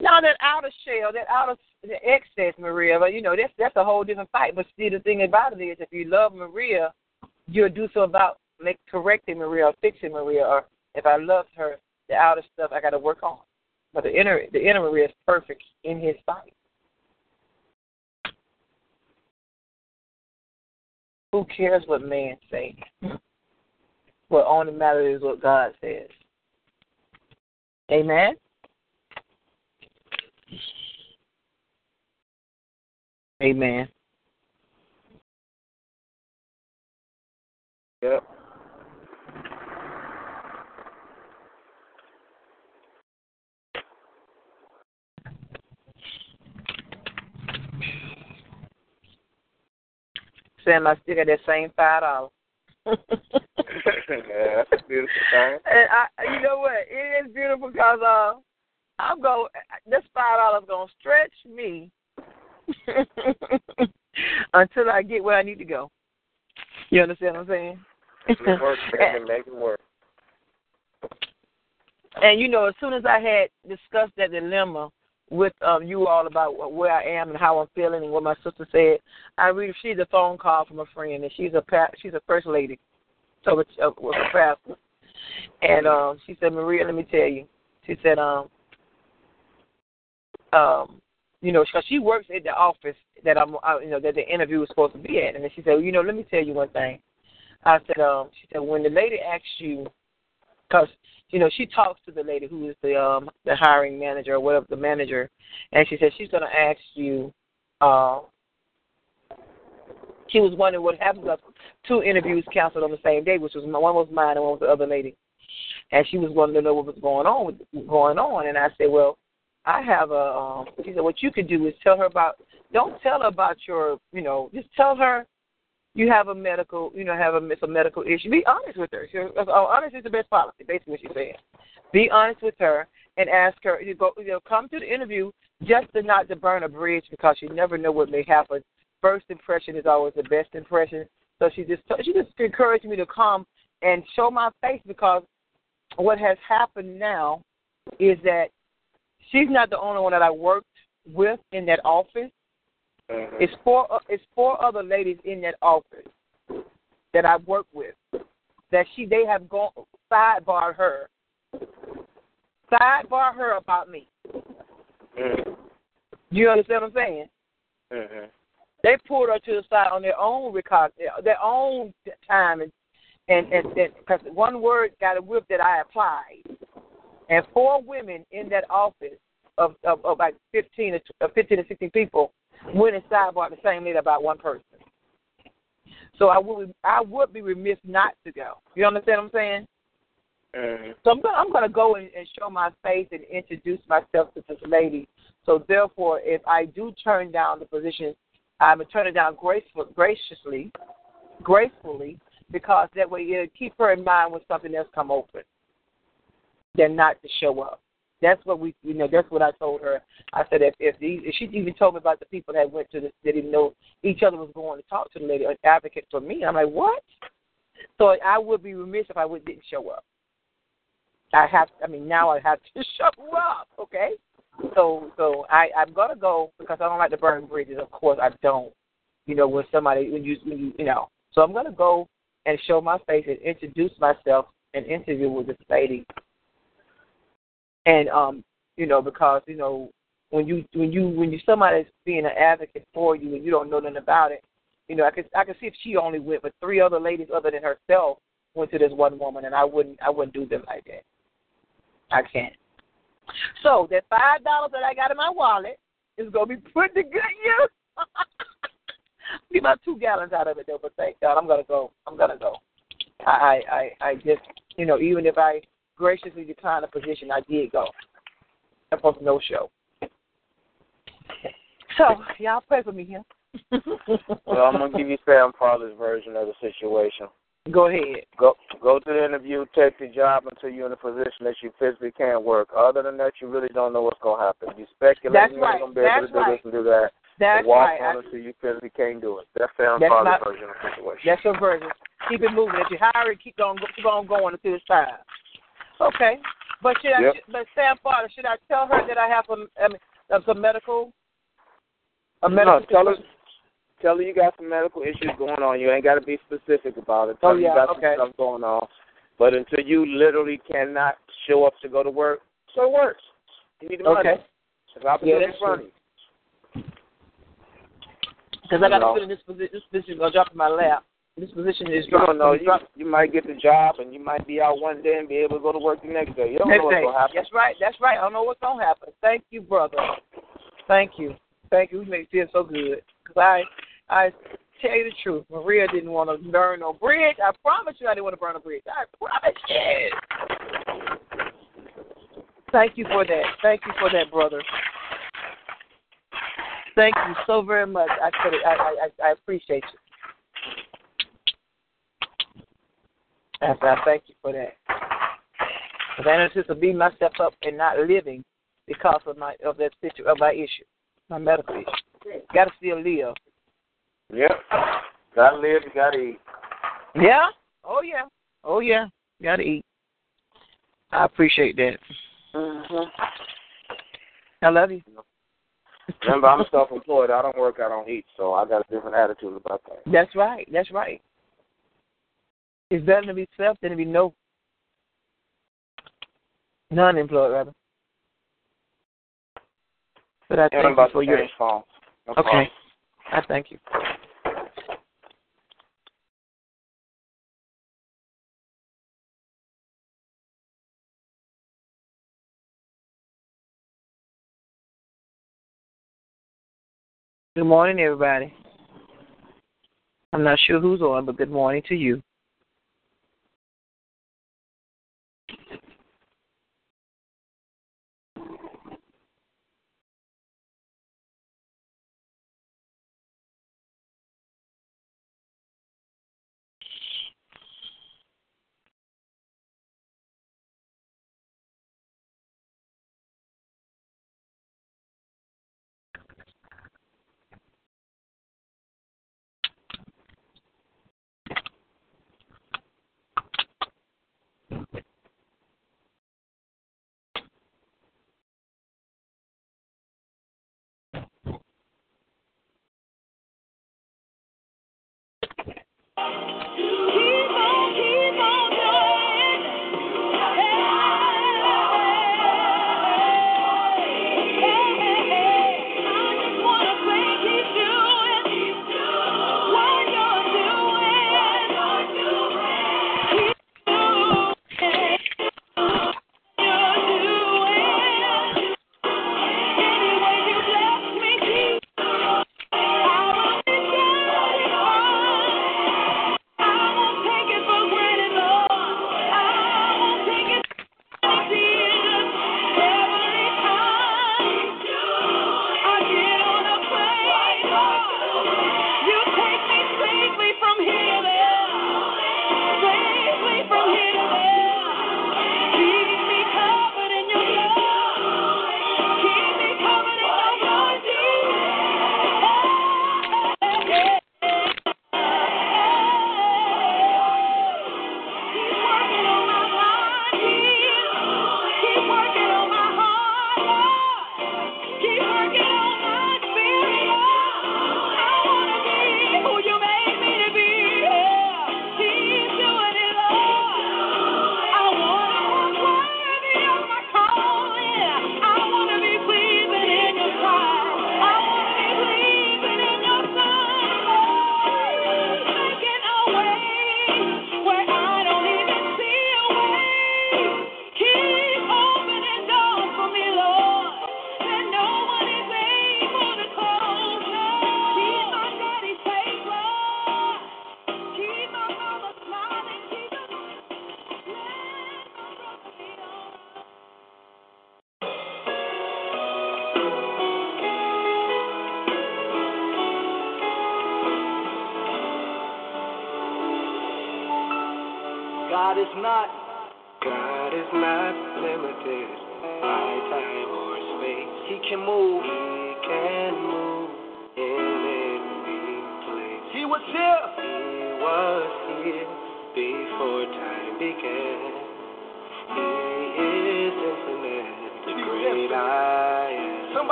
Now that outer shell, that outer excess, Maria, but you know that's that's a whole different fight. But see, the thing about it is, if you love Maria, you'll do so about correcting Maria or fixing Maria. Or if I love her, the outer stuff I got to work on. But the inner the inner Maria is perfect in His sight. Who cares what man say? What only matters is what God says. Amen. Amen. Yep. Sam, I still got that same five dollars. yeah, that's a beautiful thing. And I, you know what? It is beautiful because uh, I'm going. This five dollars gonna stretch me until I get where I need to go. You understand what I'm saying? It works, man. Make it work. And you know, as soon as I had discussed that dilemma with um, you all about where I am and how I'm feeling and what my sister said, I received a phone call from a friend, and she's a she's a first lady, so it's uh, with a pastor, and um, she said, Maria, let me tell you, she said, um, um, you know, because she works at the office that I'm, I, you know, that the interview was supposed to be at, and then she said, well, you know, let me tell you one thing. I said, um, she said, when the lady asks you, because you know, she talks to the lady who is the um the hiring manager or whatever the manager, and she said she's going to ask you. Uh, she was wondering what happens if two interviews canceled on the same day, which was one was mine and one was the other lady, and she was wanting to know what was going on going on, and I said, well, I have a. Um, she said, what you could do is tell her about. Don't tell her about your, you know, just tell her you have a medical, you know, have a, a medical issue. Be honest with her. She, oh, honest is the best policy, basically what she's saying. Be honest with her and ask her. You go, you know, come to the interview just to not to burn a bridge because you never know what may happen. First impression is always the best impression. So she just she just encouraged me to come and show my face because what has happened now is that she's not the only one that I worked with in that office. Mm-hmm. It's four. uh, It's four other ladies in that office that I work with. That she they have gone sidebar her, sidebar her about me. Mm-hmm. You understand what I'm saying? Mm-hmm. They pulled her to the side on their own record, their own time, and and and because one word got a whip that I applied, and four women in that office of of, of like fifteen or uh, fifteen to sixteen people went and sidebar the same lady about one person. So I would I would be remiss not to go. You understand what I'm saying? Mm-hmm. So I'm gonna I'm gonna go and, and show my face and introduce myself to this lady. So therefore, if I do turn down the position, I'm gonna turn it down graceful, graciously, gracefully, because that way it'll keep her in mind when something else come open. Than not to show up. That's what we, you know, that's what I told her. I said if if, these, if she even told me about the people that went to the, they didn't know each other was going to talk to the lady, an advocate for me. I'm like, what? So I would be remiss if I would didn't show up. I have, I mean, now I have to show up. Okay. So so I I'm gonna go because I don't like to burn bridges. Of course I don't. You know when somebody when you when you you know. So I'm gonna go and show my face and introduce myself and interview with this lady and um, you know, because you know, when you when you when you somebody's being an advocate for you and you don't know nothing about it, you know, I could I could see if she only went, but three other ladies other than herself went to this one woman, and I wouldn't I wouldn't do them like that. I can't. So that five dollars that I got in my wallet is gonna be put to good use. Get about two gallons out of it though, but thank God I'm gonna go. I'm gonna go. I I I just you know even if I graciously declined the position, I did go. That was no show. So, y'all pray for me here. well, I'm gonna give you Sam Parler's version of the situation. Go ahead. Go go to the interview, take the job until you're in a position that you physically can't work. Other than that, you really don't know what's gonna happen. You speculate That's you're right. gonna be That's able to do right. this and do that. That's walk right. on I- until you physically can't do it. That's Sam That's Parler's not- version of the situation. That's your version. Keep it moving. If you hire it, keep on keep on going until it's time. Okay. But should I? But Sam Potter, should I tell her that I have some I mean, some medical? A No, medical tell her, tell her you got some medical issues going on. You ain't got to be specific about it. Oh, Tell her yeah, you got okay. some stuff going on. But until you literally cannot show up to go to work, so it works. You need the money. Okay. Opportunity Yeah, in that's front true. of you. Because I got to No. fit in this position. This position is gonna drop in my lap. This position is You don't know. You, you might get the job and you might be out one day and be able to go to work the next day. You don't next know what's day. to happen. That's right. That's right. I don't know what's gonna happen. Thank you, brother. Thank you. Thank you. You make me feel so good. Because I, I tell you the truth, Maria didn't want to burn no bridge. I promise you, I didn't want to burn a bridge. I promise you. Thank you for that. Thank you for that, brother. Thank you so very much. I could, I, I- I appreciate you. I, I thank you for that. Because I know just to beat myself up and not living because of my of that situ of my issue, my medical issue. Got to still live. Yep. Got to live. You got to eat. Yeah. Oh yeah. Oh yeah. Got to eat. I appreciate that. Mm-hmm. I love you. Remember, I'm self-employed. I don't work. I don't eat. So I got a different attitude about that. That's right. That's right. It's better to be self than to be no non-employed, rather. But I thank you for your. No okay. I thank you. Good morning, everybody. I'm not sure who's on, but good morning to you.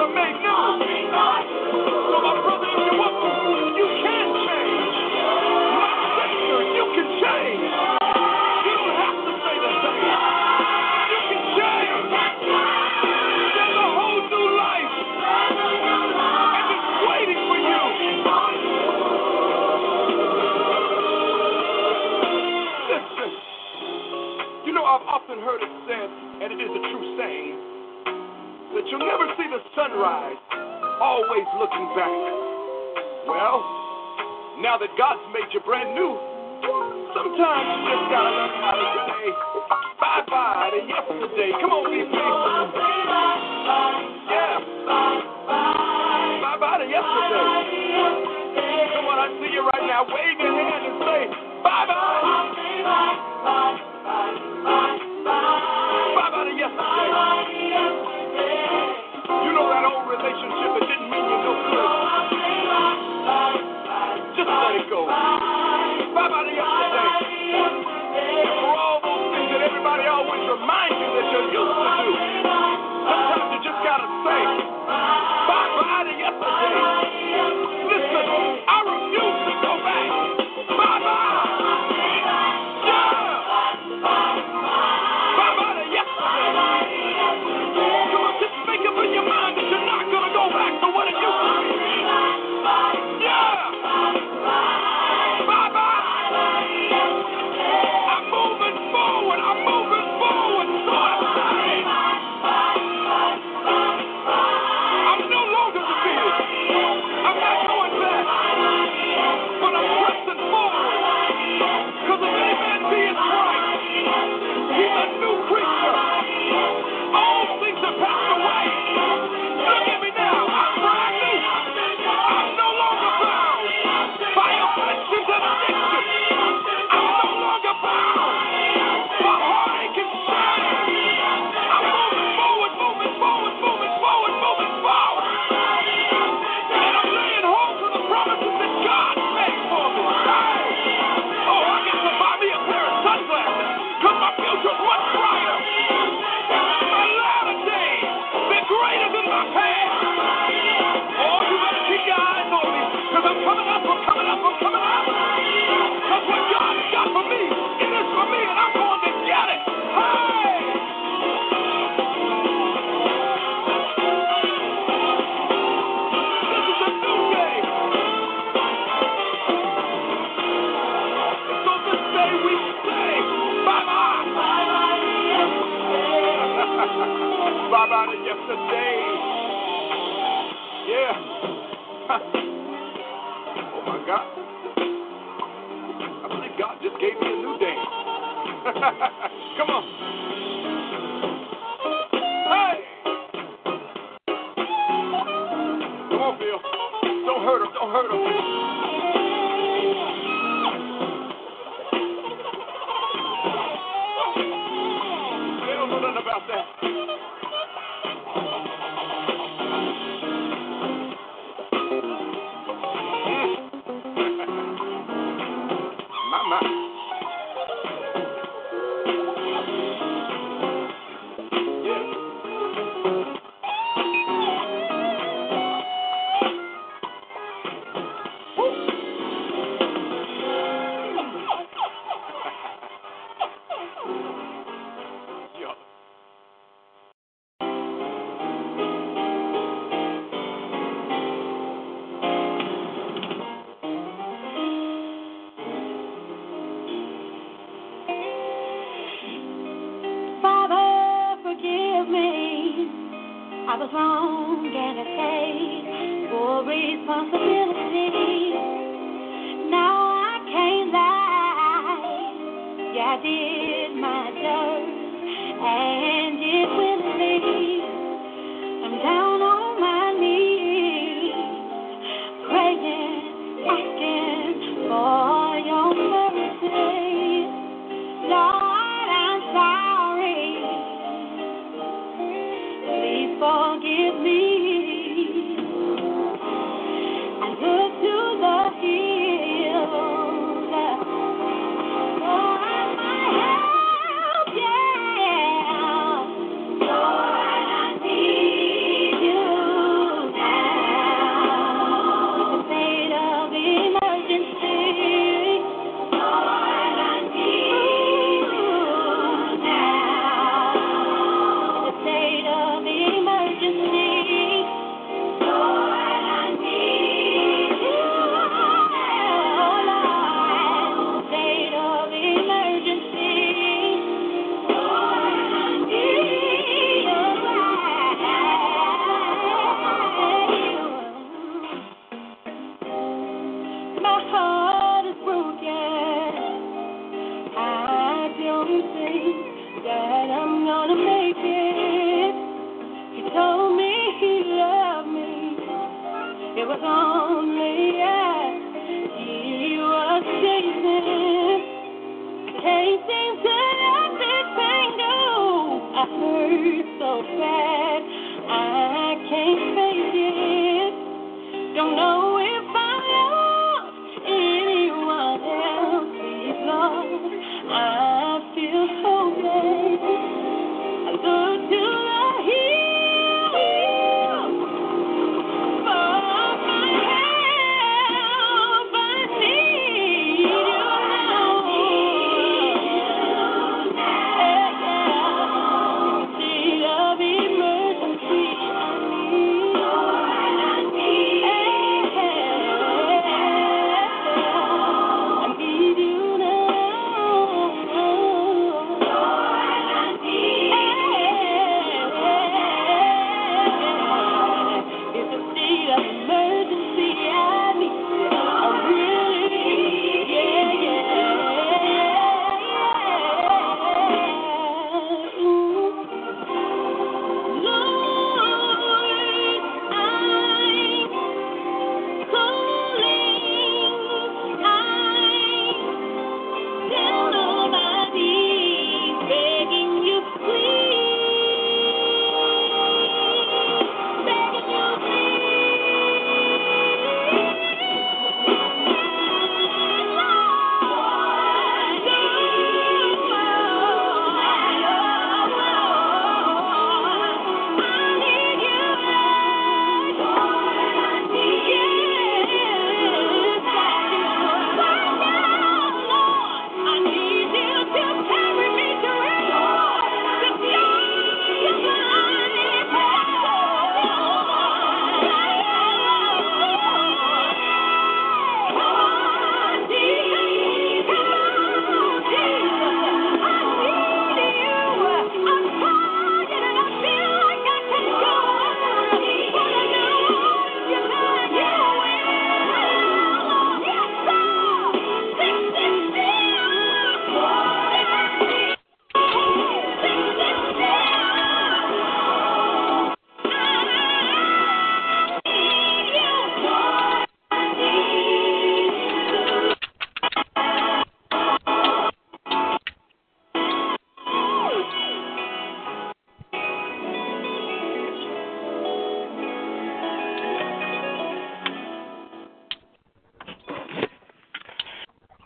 All things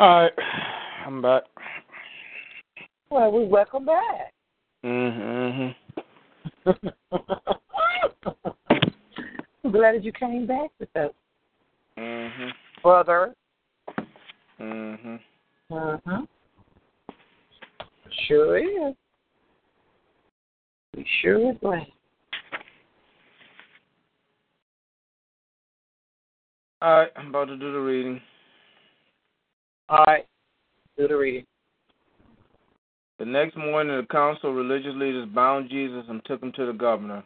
All right, I'm back. Well, we welcome back. Mm-hmm. I'm glad that you came back with us, mm-hmm. brother. took him to the governor.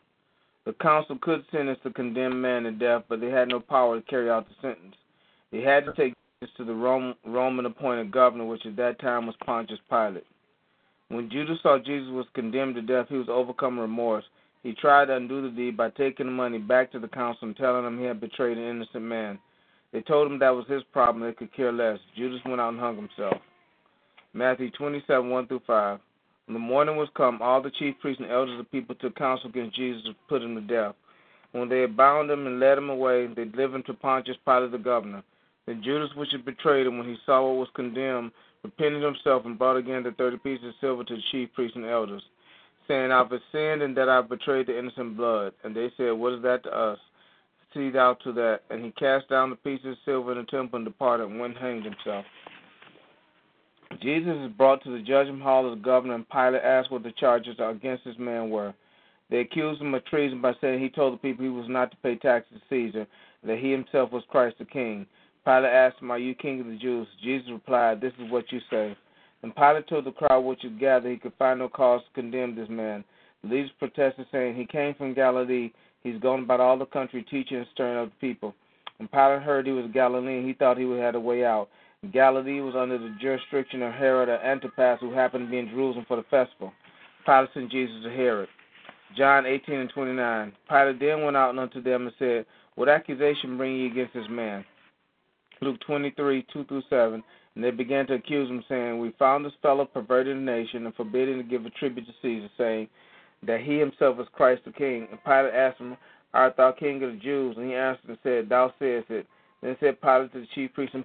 The council could sentence the condemned man to death, but they had no power to carry out the sentence. They had to take this to the Roman appointed governor, which at that time was Pontius Pilate. When Judas saw Jesus was condemned to death, he was overcome with remorse. He tried to undo the deed by taking the money back to the council and telling them he had betrayed an innocent man. They told him that was his problem, they could care less. Judas went out and hung himself. Matthew 27, 1 through 5. When the morning was come, all the chief priests and elders of the people took counsel against Jesus to put him to death. When they had bound him and led him away, they delivered him to Pontius Pilate the governor. Then Judas, which had betrayed him, when he saw what was condemned, repented himself and brought again the thirty pieces of silver to the chief priests and elders, saying, I've sinned and that I've betrayed the innocent blood. And they said, What is that to us? See thou to that. And he cast down the pieces of silver in the temple and departed and went and hanged himself. Jesus is brought to the judgment hall of the governor, and Pilate asked what the charges against this man were. They accused him of treason by saying he told the people he was not to pay taxes to Caesar, and that he himself was Christ the King. Pilate asked him, Are you king of the Jews? Jesus replied, This is what you say. And Pilate told the crowd which had gathered he could find no cause to condemn this man. The leaders protested, saying, He came from Galilee. He's gone about all the country teaching and stirring up the people. When Pilate heard he was a Galilean, he thought he would have a way out. Galilee was under the jurisdiction of Herod Antipas, who happened to be in Jerusalem for the festival. Pilate sent Jesus to Herod. John 18 and 29. Pilate then went out unto them and said, What accusation bring ye against this man? Luke 23, 2 through 7. And they began to accuse him, saying, We found this fellow perverting the nation and forbidding to give a tribute to Caesar, saying that he himself is Christ the King. And Pilate asked him, Art thou king of the Jews? And he answered and said, Thou sayest it. Then said Pilate to the chief priests and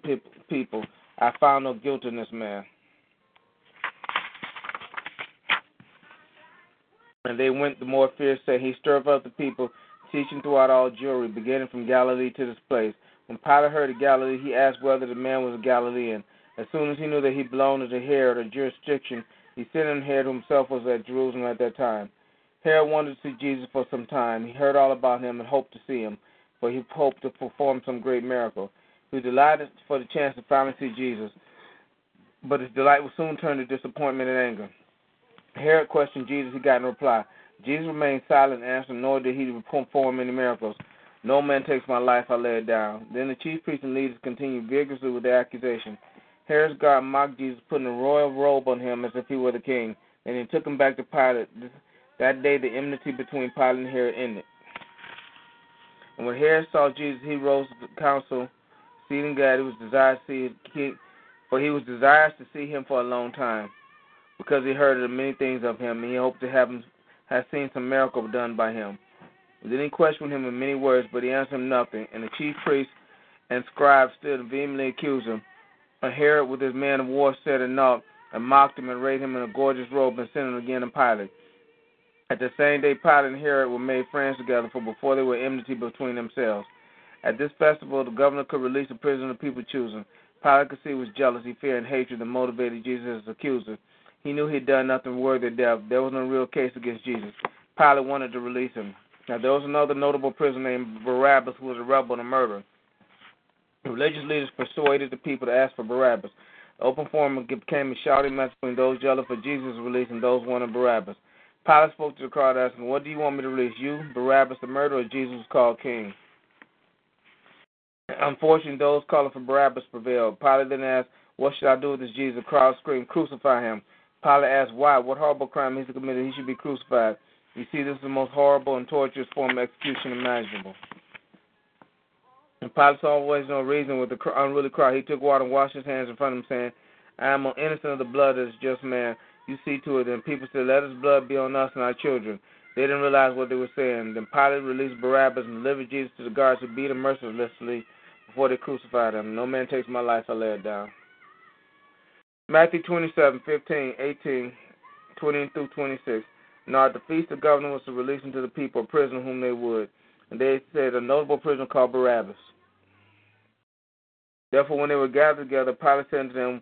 people, I found no guilt in this man. And they went the more fierce, saying, He stirred up the people, teaching throughout all Jewry, beginning from Galilee to this place. When Pilate heard of Galilee, he asked whether the man was a Galilean. As soon as he knew that he belonged to Herod or jurisdiction, he sent him Herod himself was at Jerusalem at that time. Herod wanted to see Jesus for some time. He heard all about him and hoped to see him, for he hoped to perform some great miracle. He was delighted for the chance to finally see Jesus, but his delight was soon turned to disappointment and anger. Herod questioned Jesus. He got no reply. Jesus remained silent and answered, nor did he perform any miracles. No man takes my life, I lay it down. Then the chief priests and leaders continued vigorously with their accusation. Herod's guard mocked Jesus, putting a royal robe on him as if he were the king, and he took him back to Pilate. That day, the enmity between Pilate and Herod ended. And when Herod saw Jesus, he rose to the council, seeing God, he was desirous to see, him, for he was desirous to see him for a long time, because he heard of many things of him, and he hoped to have him have seen some miracle done by him. Then he questioned him in many words, but he answered him nothing. And the chief priests and scribes stood and vehemently accused him. And Herod, with his men of war, said and knocked and mocked him and arrayed him in a gorgeous robe and sent him again to Pilate. At the same day, Pilate and Herod were made friends together, for before they were enmity between themselves. At this festival, the governor could release a prisoner the people choosing. Pilate could see was jealousy, fear, and hatred that motivated Jesus' accuser. He knew he'd done nothing worthy of death. There was no real case against Jesus. Pilate wanted to release him. Now, there was another notable prisoner named Barabbas who was a rebel and a murderer. The religious leaders persuaded the people to ask for Barabbas. The open forum became a shouting match between those jealous for Jesus' release and those wanting Barabbas. Pilate spoke to the crowd, asking, What do you want me to release, you, Barabbas the murderer, or Jesus called king? Unfortunately, those calling for Barabbas prevailed. Pilate then asked, What should I do with this Jesus? The crowd screamed, Crucify him. Pilate asked, Why? What horrible crime has he committed? He should be crucified. You see, this is the most horrible and torturous form of execution imaginable. And Pilate saw always no reason with the unruly crowd. He took water and washed his hands in front of him, saying, I am innocent of the blood of this just man. You see to it. And people said, Let his blood be on us and our children. They didn't realize what they were saying. Then Pilate released Barabbas and delivered Jesus to the guards who beat him mercilessly before they crucified him. No man takes my life, I lay it down. Matthew 27, 15, 18, 20 through 26. Now at the feast, of the governor was to release unto the people a prisoner whom they would. And they said, A notable prisoner called Barabbas. Therefore, when they were gathered together, Pilate said unto them,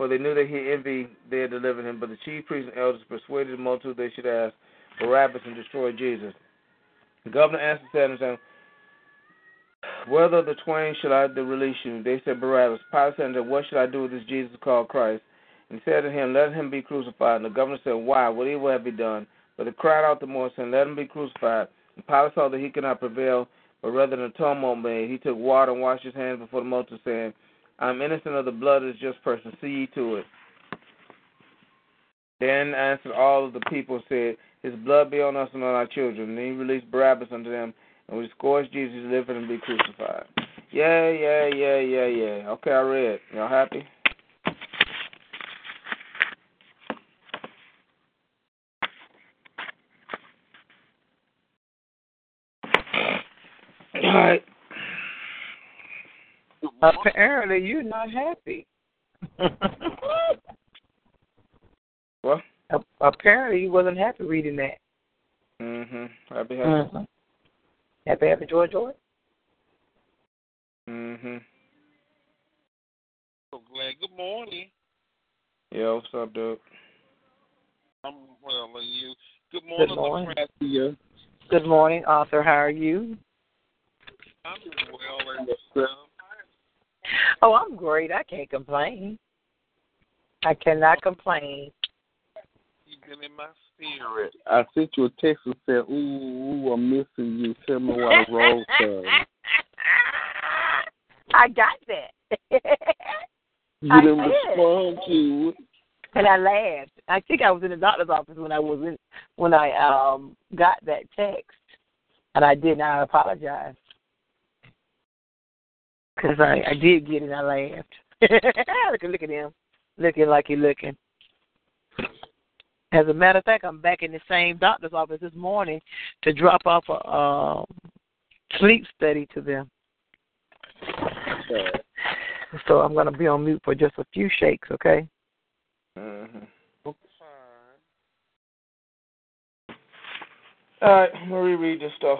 For they knew that he envied they had delivered him. But the chief priests and elders persuaded the multitude they should ask Barabbas and destroy Jesus. The governor answered them, Whether the twain shall I release you? They said Barabbas. Pilate said them, What should I do with this Jesus called Christ? And he said to him, Let him be crucified. And the governor said, Why? What evil have he done? But they cried out the more, saying, Let him be crucified. And Pilate saw that he could not prevail, but rather than a tumult made, he took water and washed his hands before the multitude, saying, I am innocent of the blood of just person. See ye to it. Then answered all of the people said, His blood be on us and on our children. And he released Barabbas unto them, and we scourged Jesus live and be crucified. Yeah, yeah, yeah, yeah, yeah. Okay, I read. Y'all happy? All right. Apparently, you're not happy. What? Apparently, you wasn't happy reading that. Mm-hmm. Happy, happy. Mhm. Happy, happy, joy, joy. Mm-hmm. So glad. Good morning. Yeah, what's up, dude? I'm well, and you? Good morning, Good morning. Nebraska. Good morning, Arthur. How are you? I'm doing well, and yourself? Oh, I'm great. I can't complain. I cannot complain. You've been in my spirit. I sent you a text and said, "Ooh, ooh I'm missing you. Tell me what I wrote." to." I got that. You I didn't did. respond to it. and I laughed. I think I was in the doctor's office when I was in when I um got that text, and I did not apologize because I I did get it. I laughed. look, look at him, looking like he looking. As a matter of fact, I'm back in the same doctor's office this morning to drop off a um, sleep study to them. So I'm going to be on mute for just a few shakes, okay? Mm-hmm. All right, I'm gonna reread this stuff.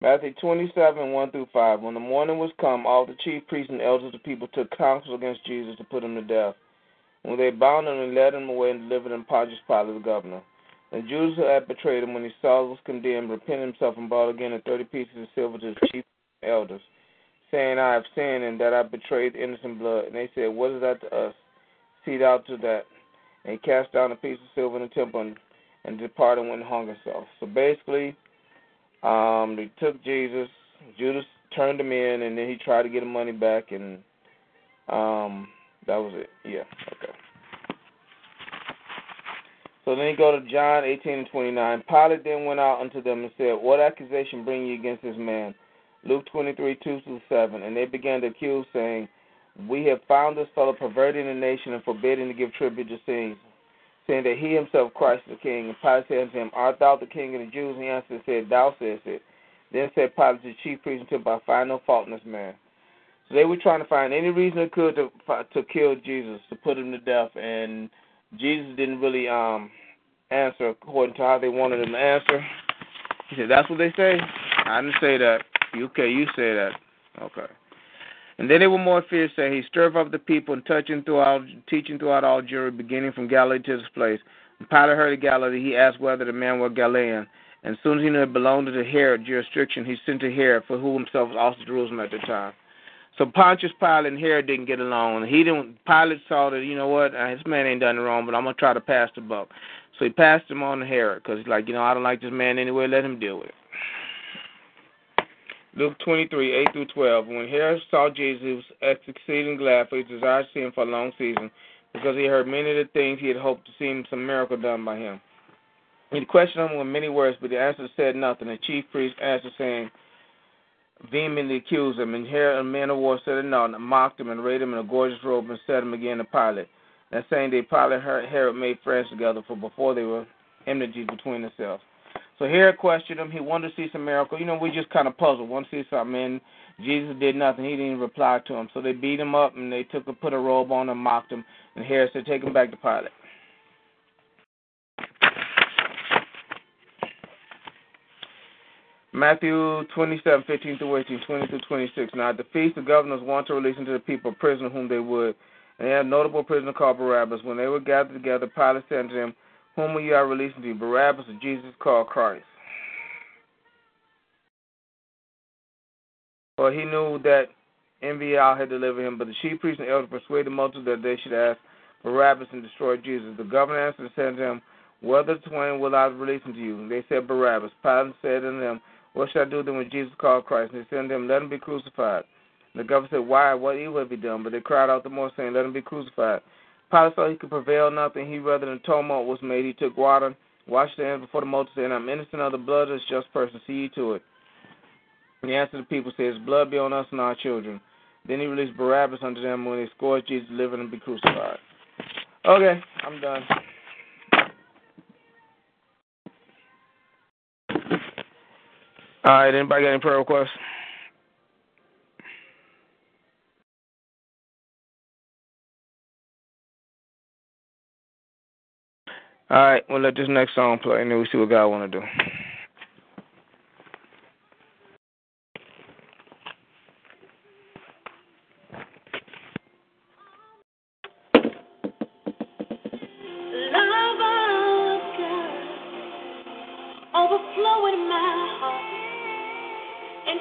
Matthew 27, 1 through 5. When the morning was come, all the chief priests and elders of the people took counsel against Jesus to put him to death. When they bound him and led him away and delivered him Pontius Pilate, the governor. And Judas, who had betrayed him, when he saw was condemned, repented himself and brought again the thirty pieces of silver to the chief elders, saying, I have sinned and that I betrayed innocent blood. And they said, What is that to us? See thou to that. And he cast down a piece of silver in the temple and, and departed and went and hung himself. So basically, um, they took Jesus. Judas turned him in, and then he tried to get the money back, and um, that was it. Yeah, okay. So then you go to John 18 and 29. Pilate then went out unto them and said, What accusation bring you against this man? Luke 23, 2 through 7. And they began to accuse, saying, We have found this fellow perverting the nation and forbidding to give tribute to Caesar, saying that he himself Christ is the king. And Pilate said unto him, Art thou the king of the Jews? And he answered and said, Thou sayest it. Then said Pilate to the chief priest and temple, I find no fault in this man. So they were trying to find any reason they could to to kill Jesus, to put him to death, and Jesus didn't really um answer according to how they wanted him to answer. He said, "That's what they say." I didn't say that. Okay, you say that. Okay. And then they were more fierce, saying, He stirred up the people and touching throughout, teaching throughout all Judea, beginning from Galilee to this place. When Pilate heard of Galilee, he asked whether the man were Galilean. And as soon as he knew it belonged to the Herod jurisdiction, he sent to Herod, for who himself was also Jerusalem at the time. So Pontius Pilate and Herod didn't get along. He didn't. Pilate saw that you know what, uh, this man ain't done wrong, but I'm gonna try to pass the buck. So he passed him on to Herod because he's like, you know, I don't like this man anyway. Let him deal with it. Luke 23, 8 through 12. When Herod saw Jesus, he was exceeding glad, for he desired to see him for a long season, because he heard many of the things he had hoped to see some miracle done by him. He questioned him with many words, but the answer said nothing. The chief priest answered, saying, vehemently accused him. And Herod and men of war said it not, and mocked him, and arrayed him in a gorgeous robe, and set him again to Pilate. That same day, Pilate and Herod made friends together, for before they were enmities between themselves. So Herod questioned him. He wanted to see some miracle. You know, we just kind of puzzled. Want to see something? And Jesus did nothing. He didn't reply to him. So they beat him up and they took a, put a robe on and mocked him. And Herod said, "Take him back to Pilate." Matthew 27, 15 through 18, 20 through 26. Now at the feast, the governors wanted to release into the people a prisoner whom they would. And they had a notable prisoner called Barabbas. When they were gathered together, Pilate said to them, whom will you have released unto you, Barabbas or Jesus called Christ? For he knew that Envial had delivered him. But the chief priests and elders persuaded the multitude that they should ask Barabbas and destroy Jesus. The governor answered and said unto him, Whether twain will I release unto you? And they said, Barabbas. Pilate said unto them, What shall I do then when Jesus called Christ? And they said unto him, Let him be crucified. And the governor said, Why? What evil have he done? But they cried out the more, saying, Let him be crucified. Pilate saw he could prevail nothing. He rather than tumult was made. He took water, washed their hands before the multitude, and I'm innocent of the blood of this just person. See ye to it. And he answered the people, says, Blood be on us and our children. Then he released Barabbas unto them when they scourged Jesus, delivered to be crucified. Okay, I'm done. All right, anybody got any prayer requests? All right, we'll let this next song play, and then we see what God want to do. Love of God overflow in my heart and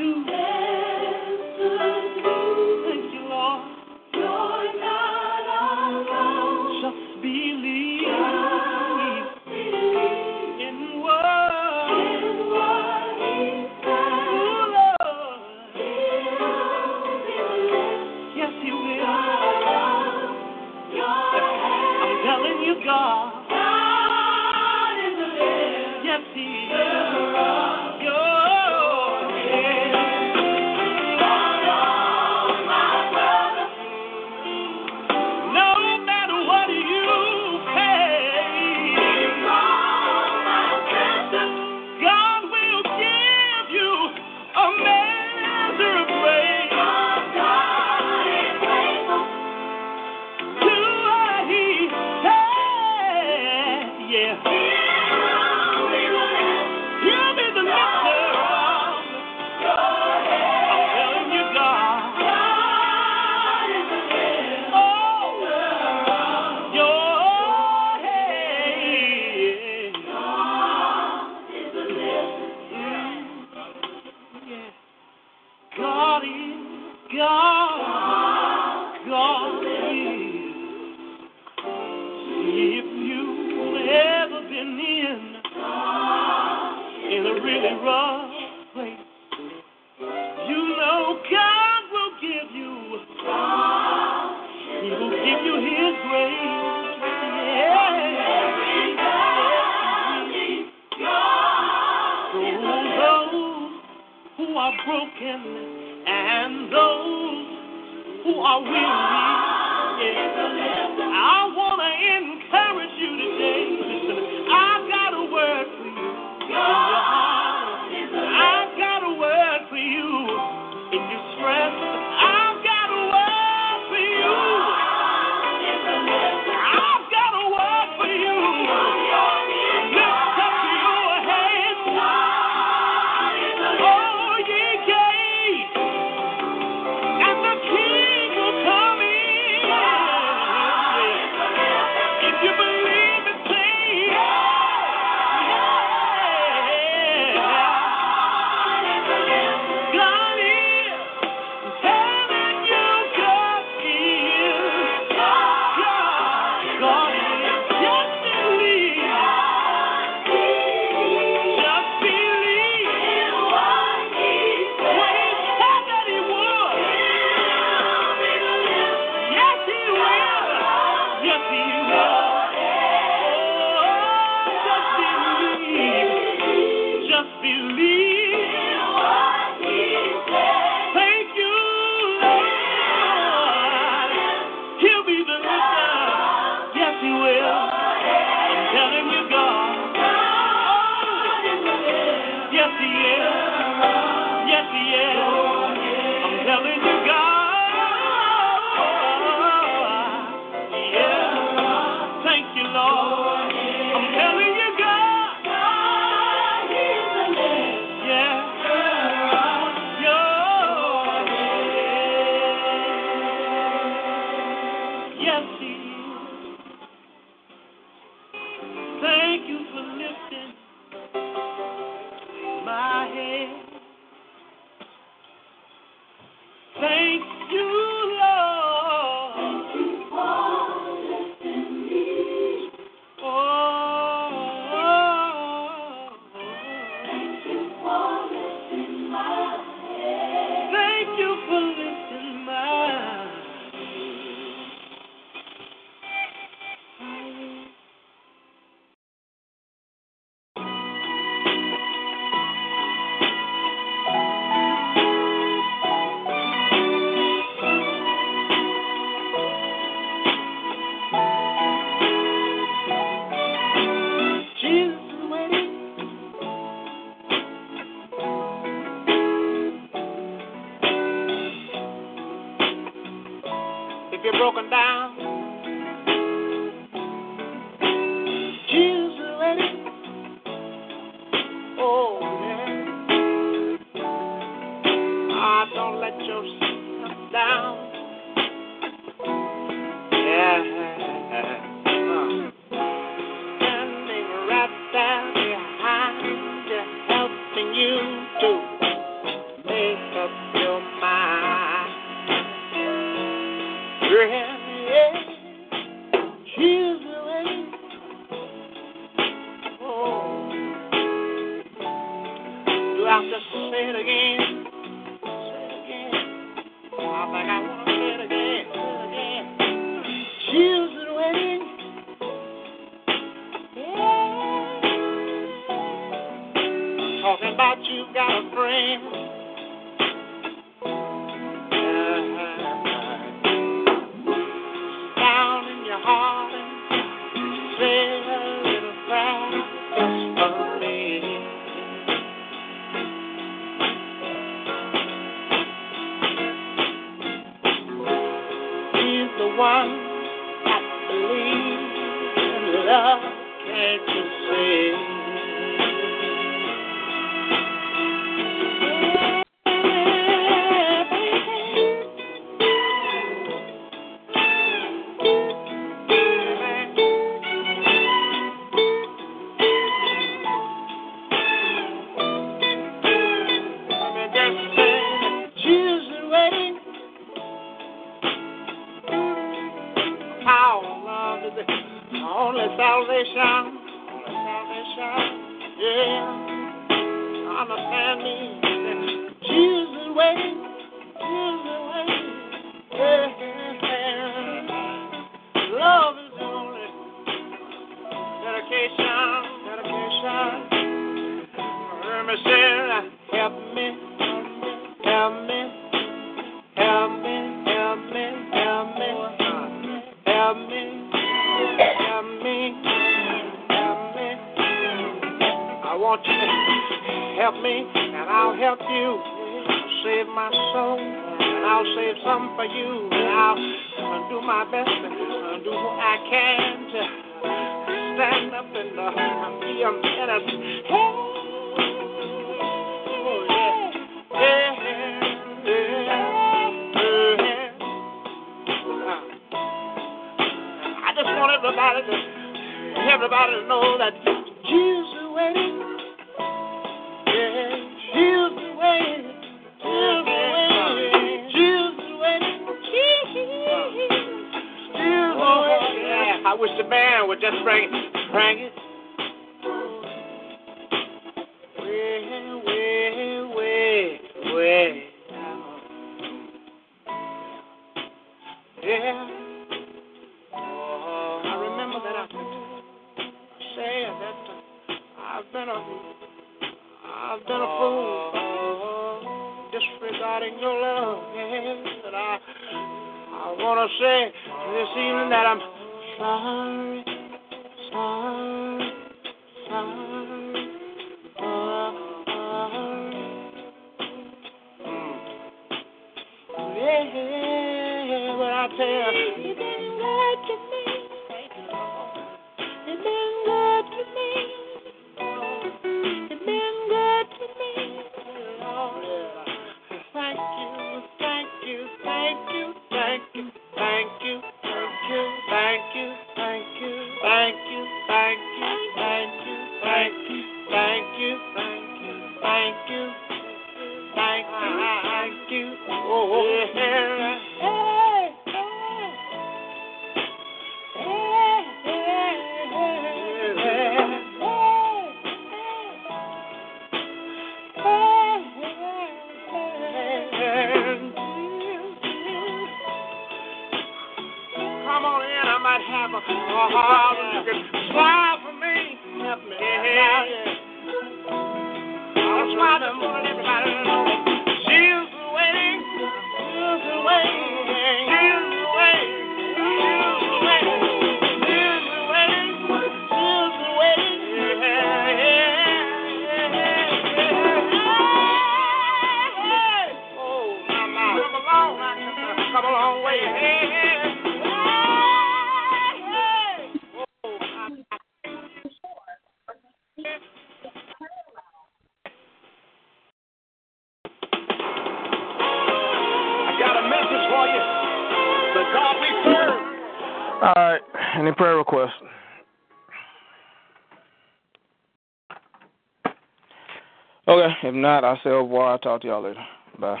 If not, I say au revoir. I'll talk to y'all later. Bye.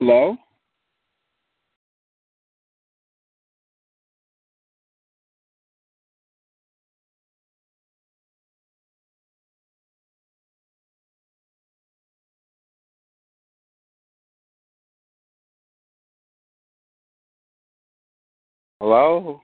Hello? Hello?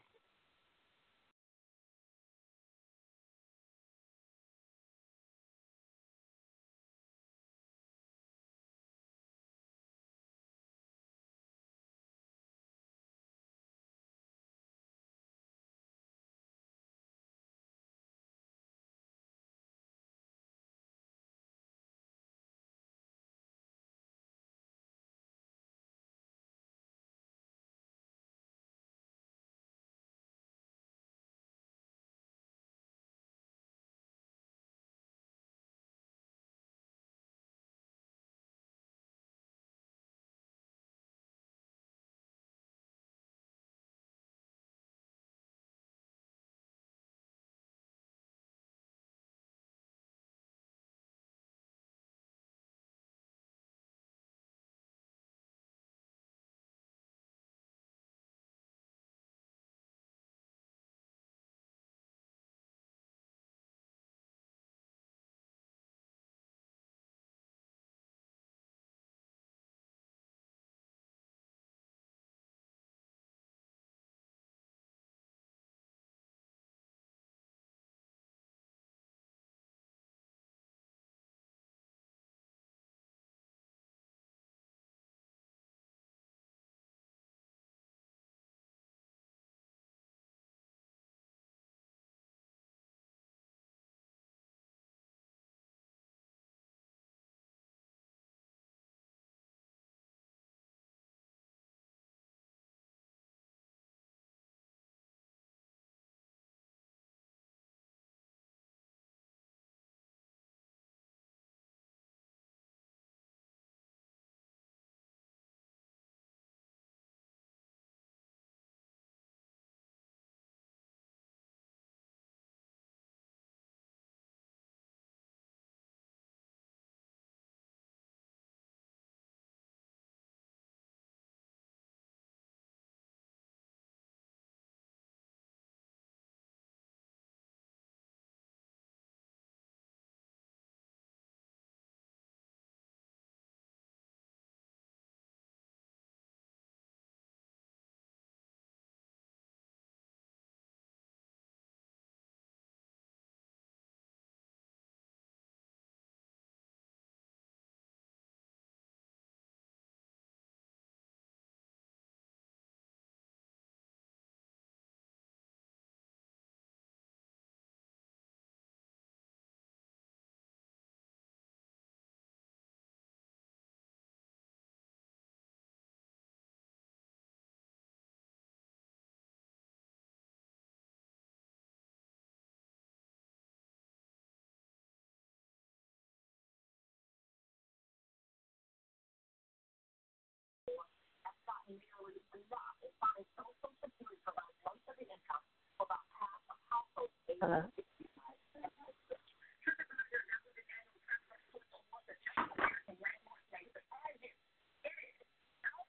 Hello.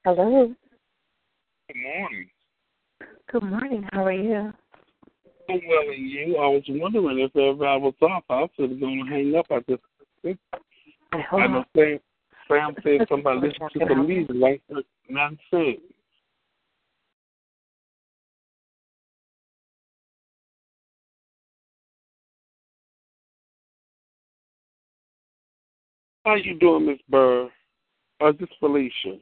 Hello. Good morning. Good morning. How are you? I'm well, and you? I was wondering if everybody was off. I was going to hang up. I just. I know Sam, Sam said somebody listened to the music like nothing said. How you doing, Miss Burr? Is this Felicia?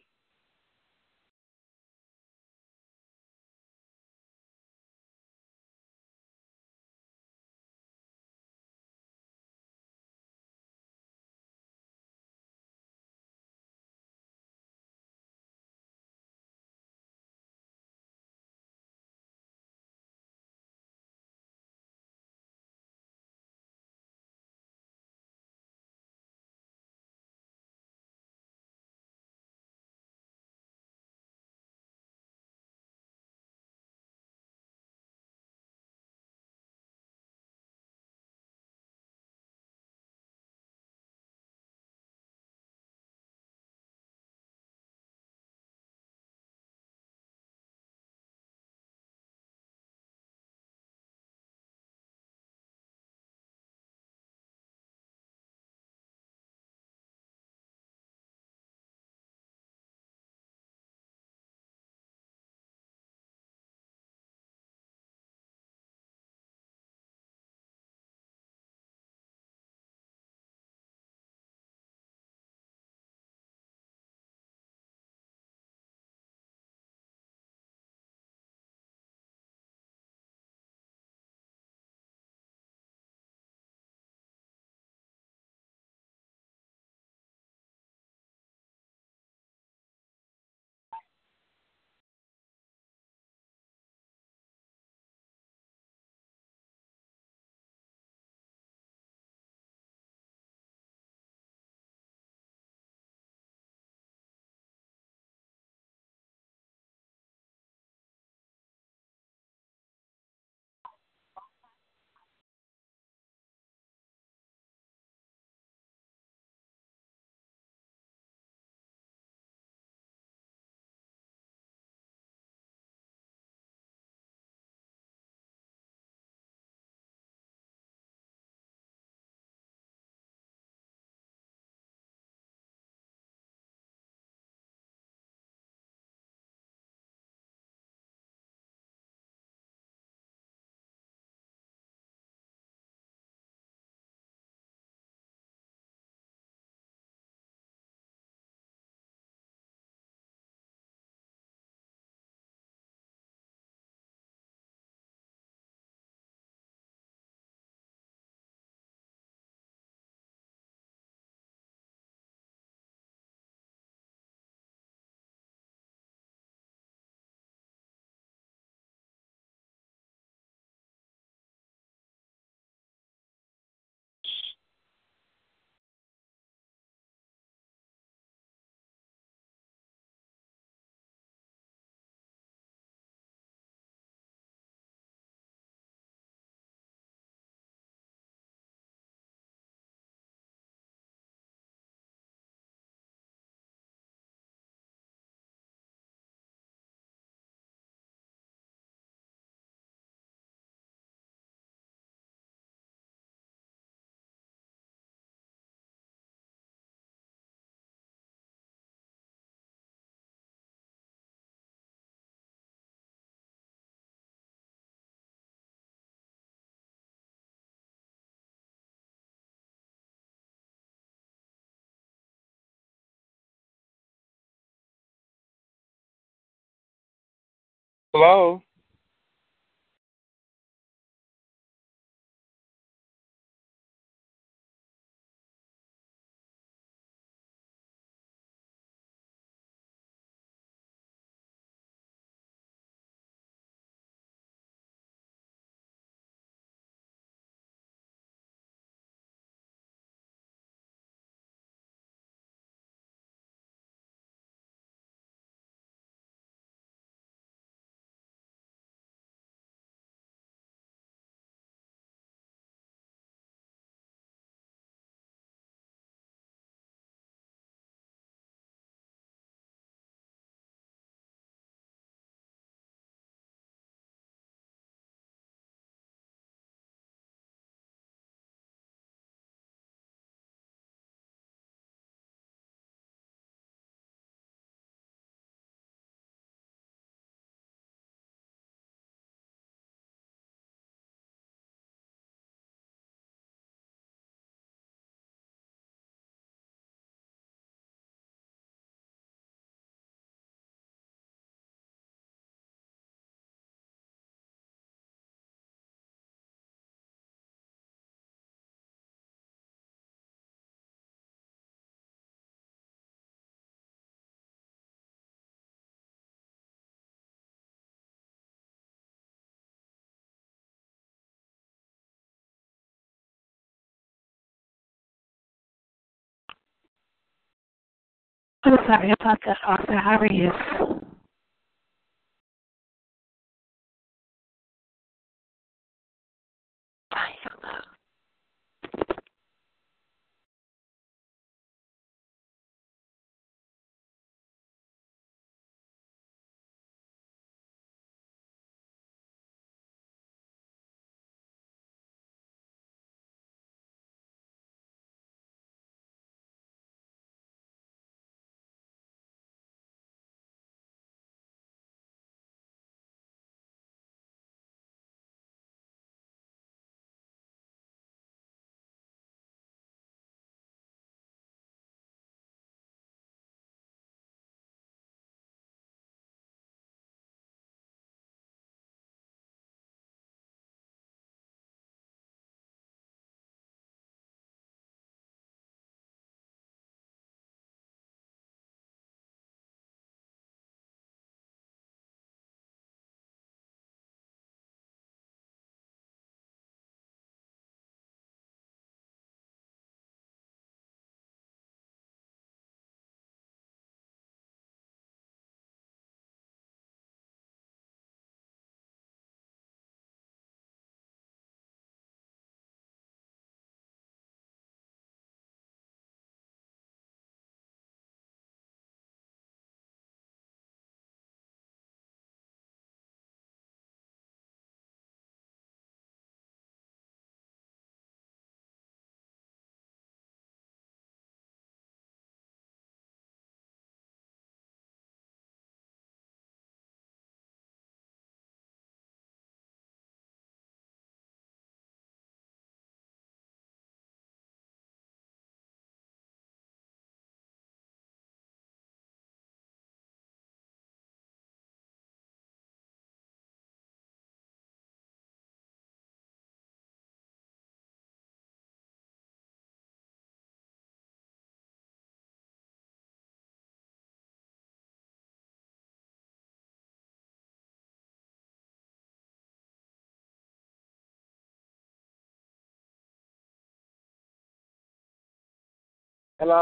Hello. I'm sorry about that, Arthur. How are you? Hello?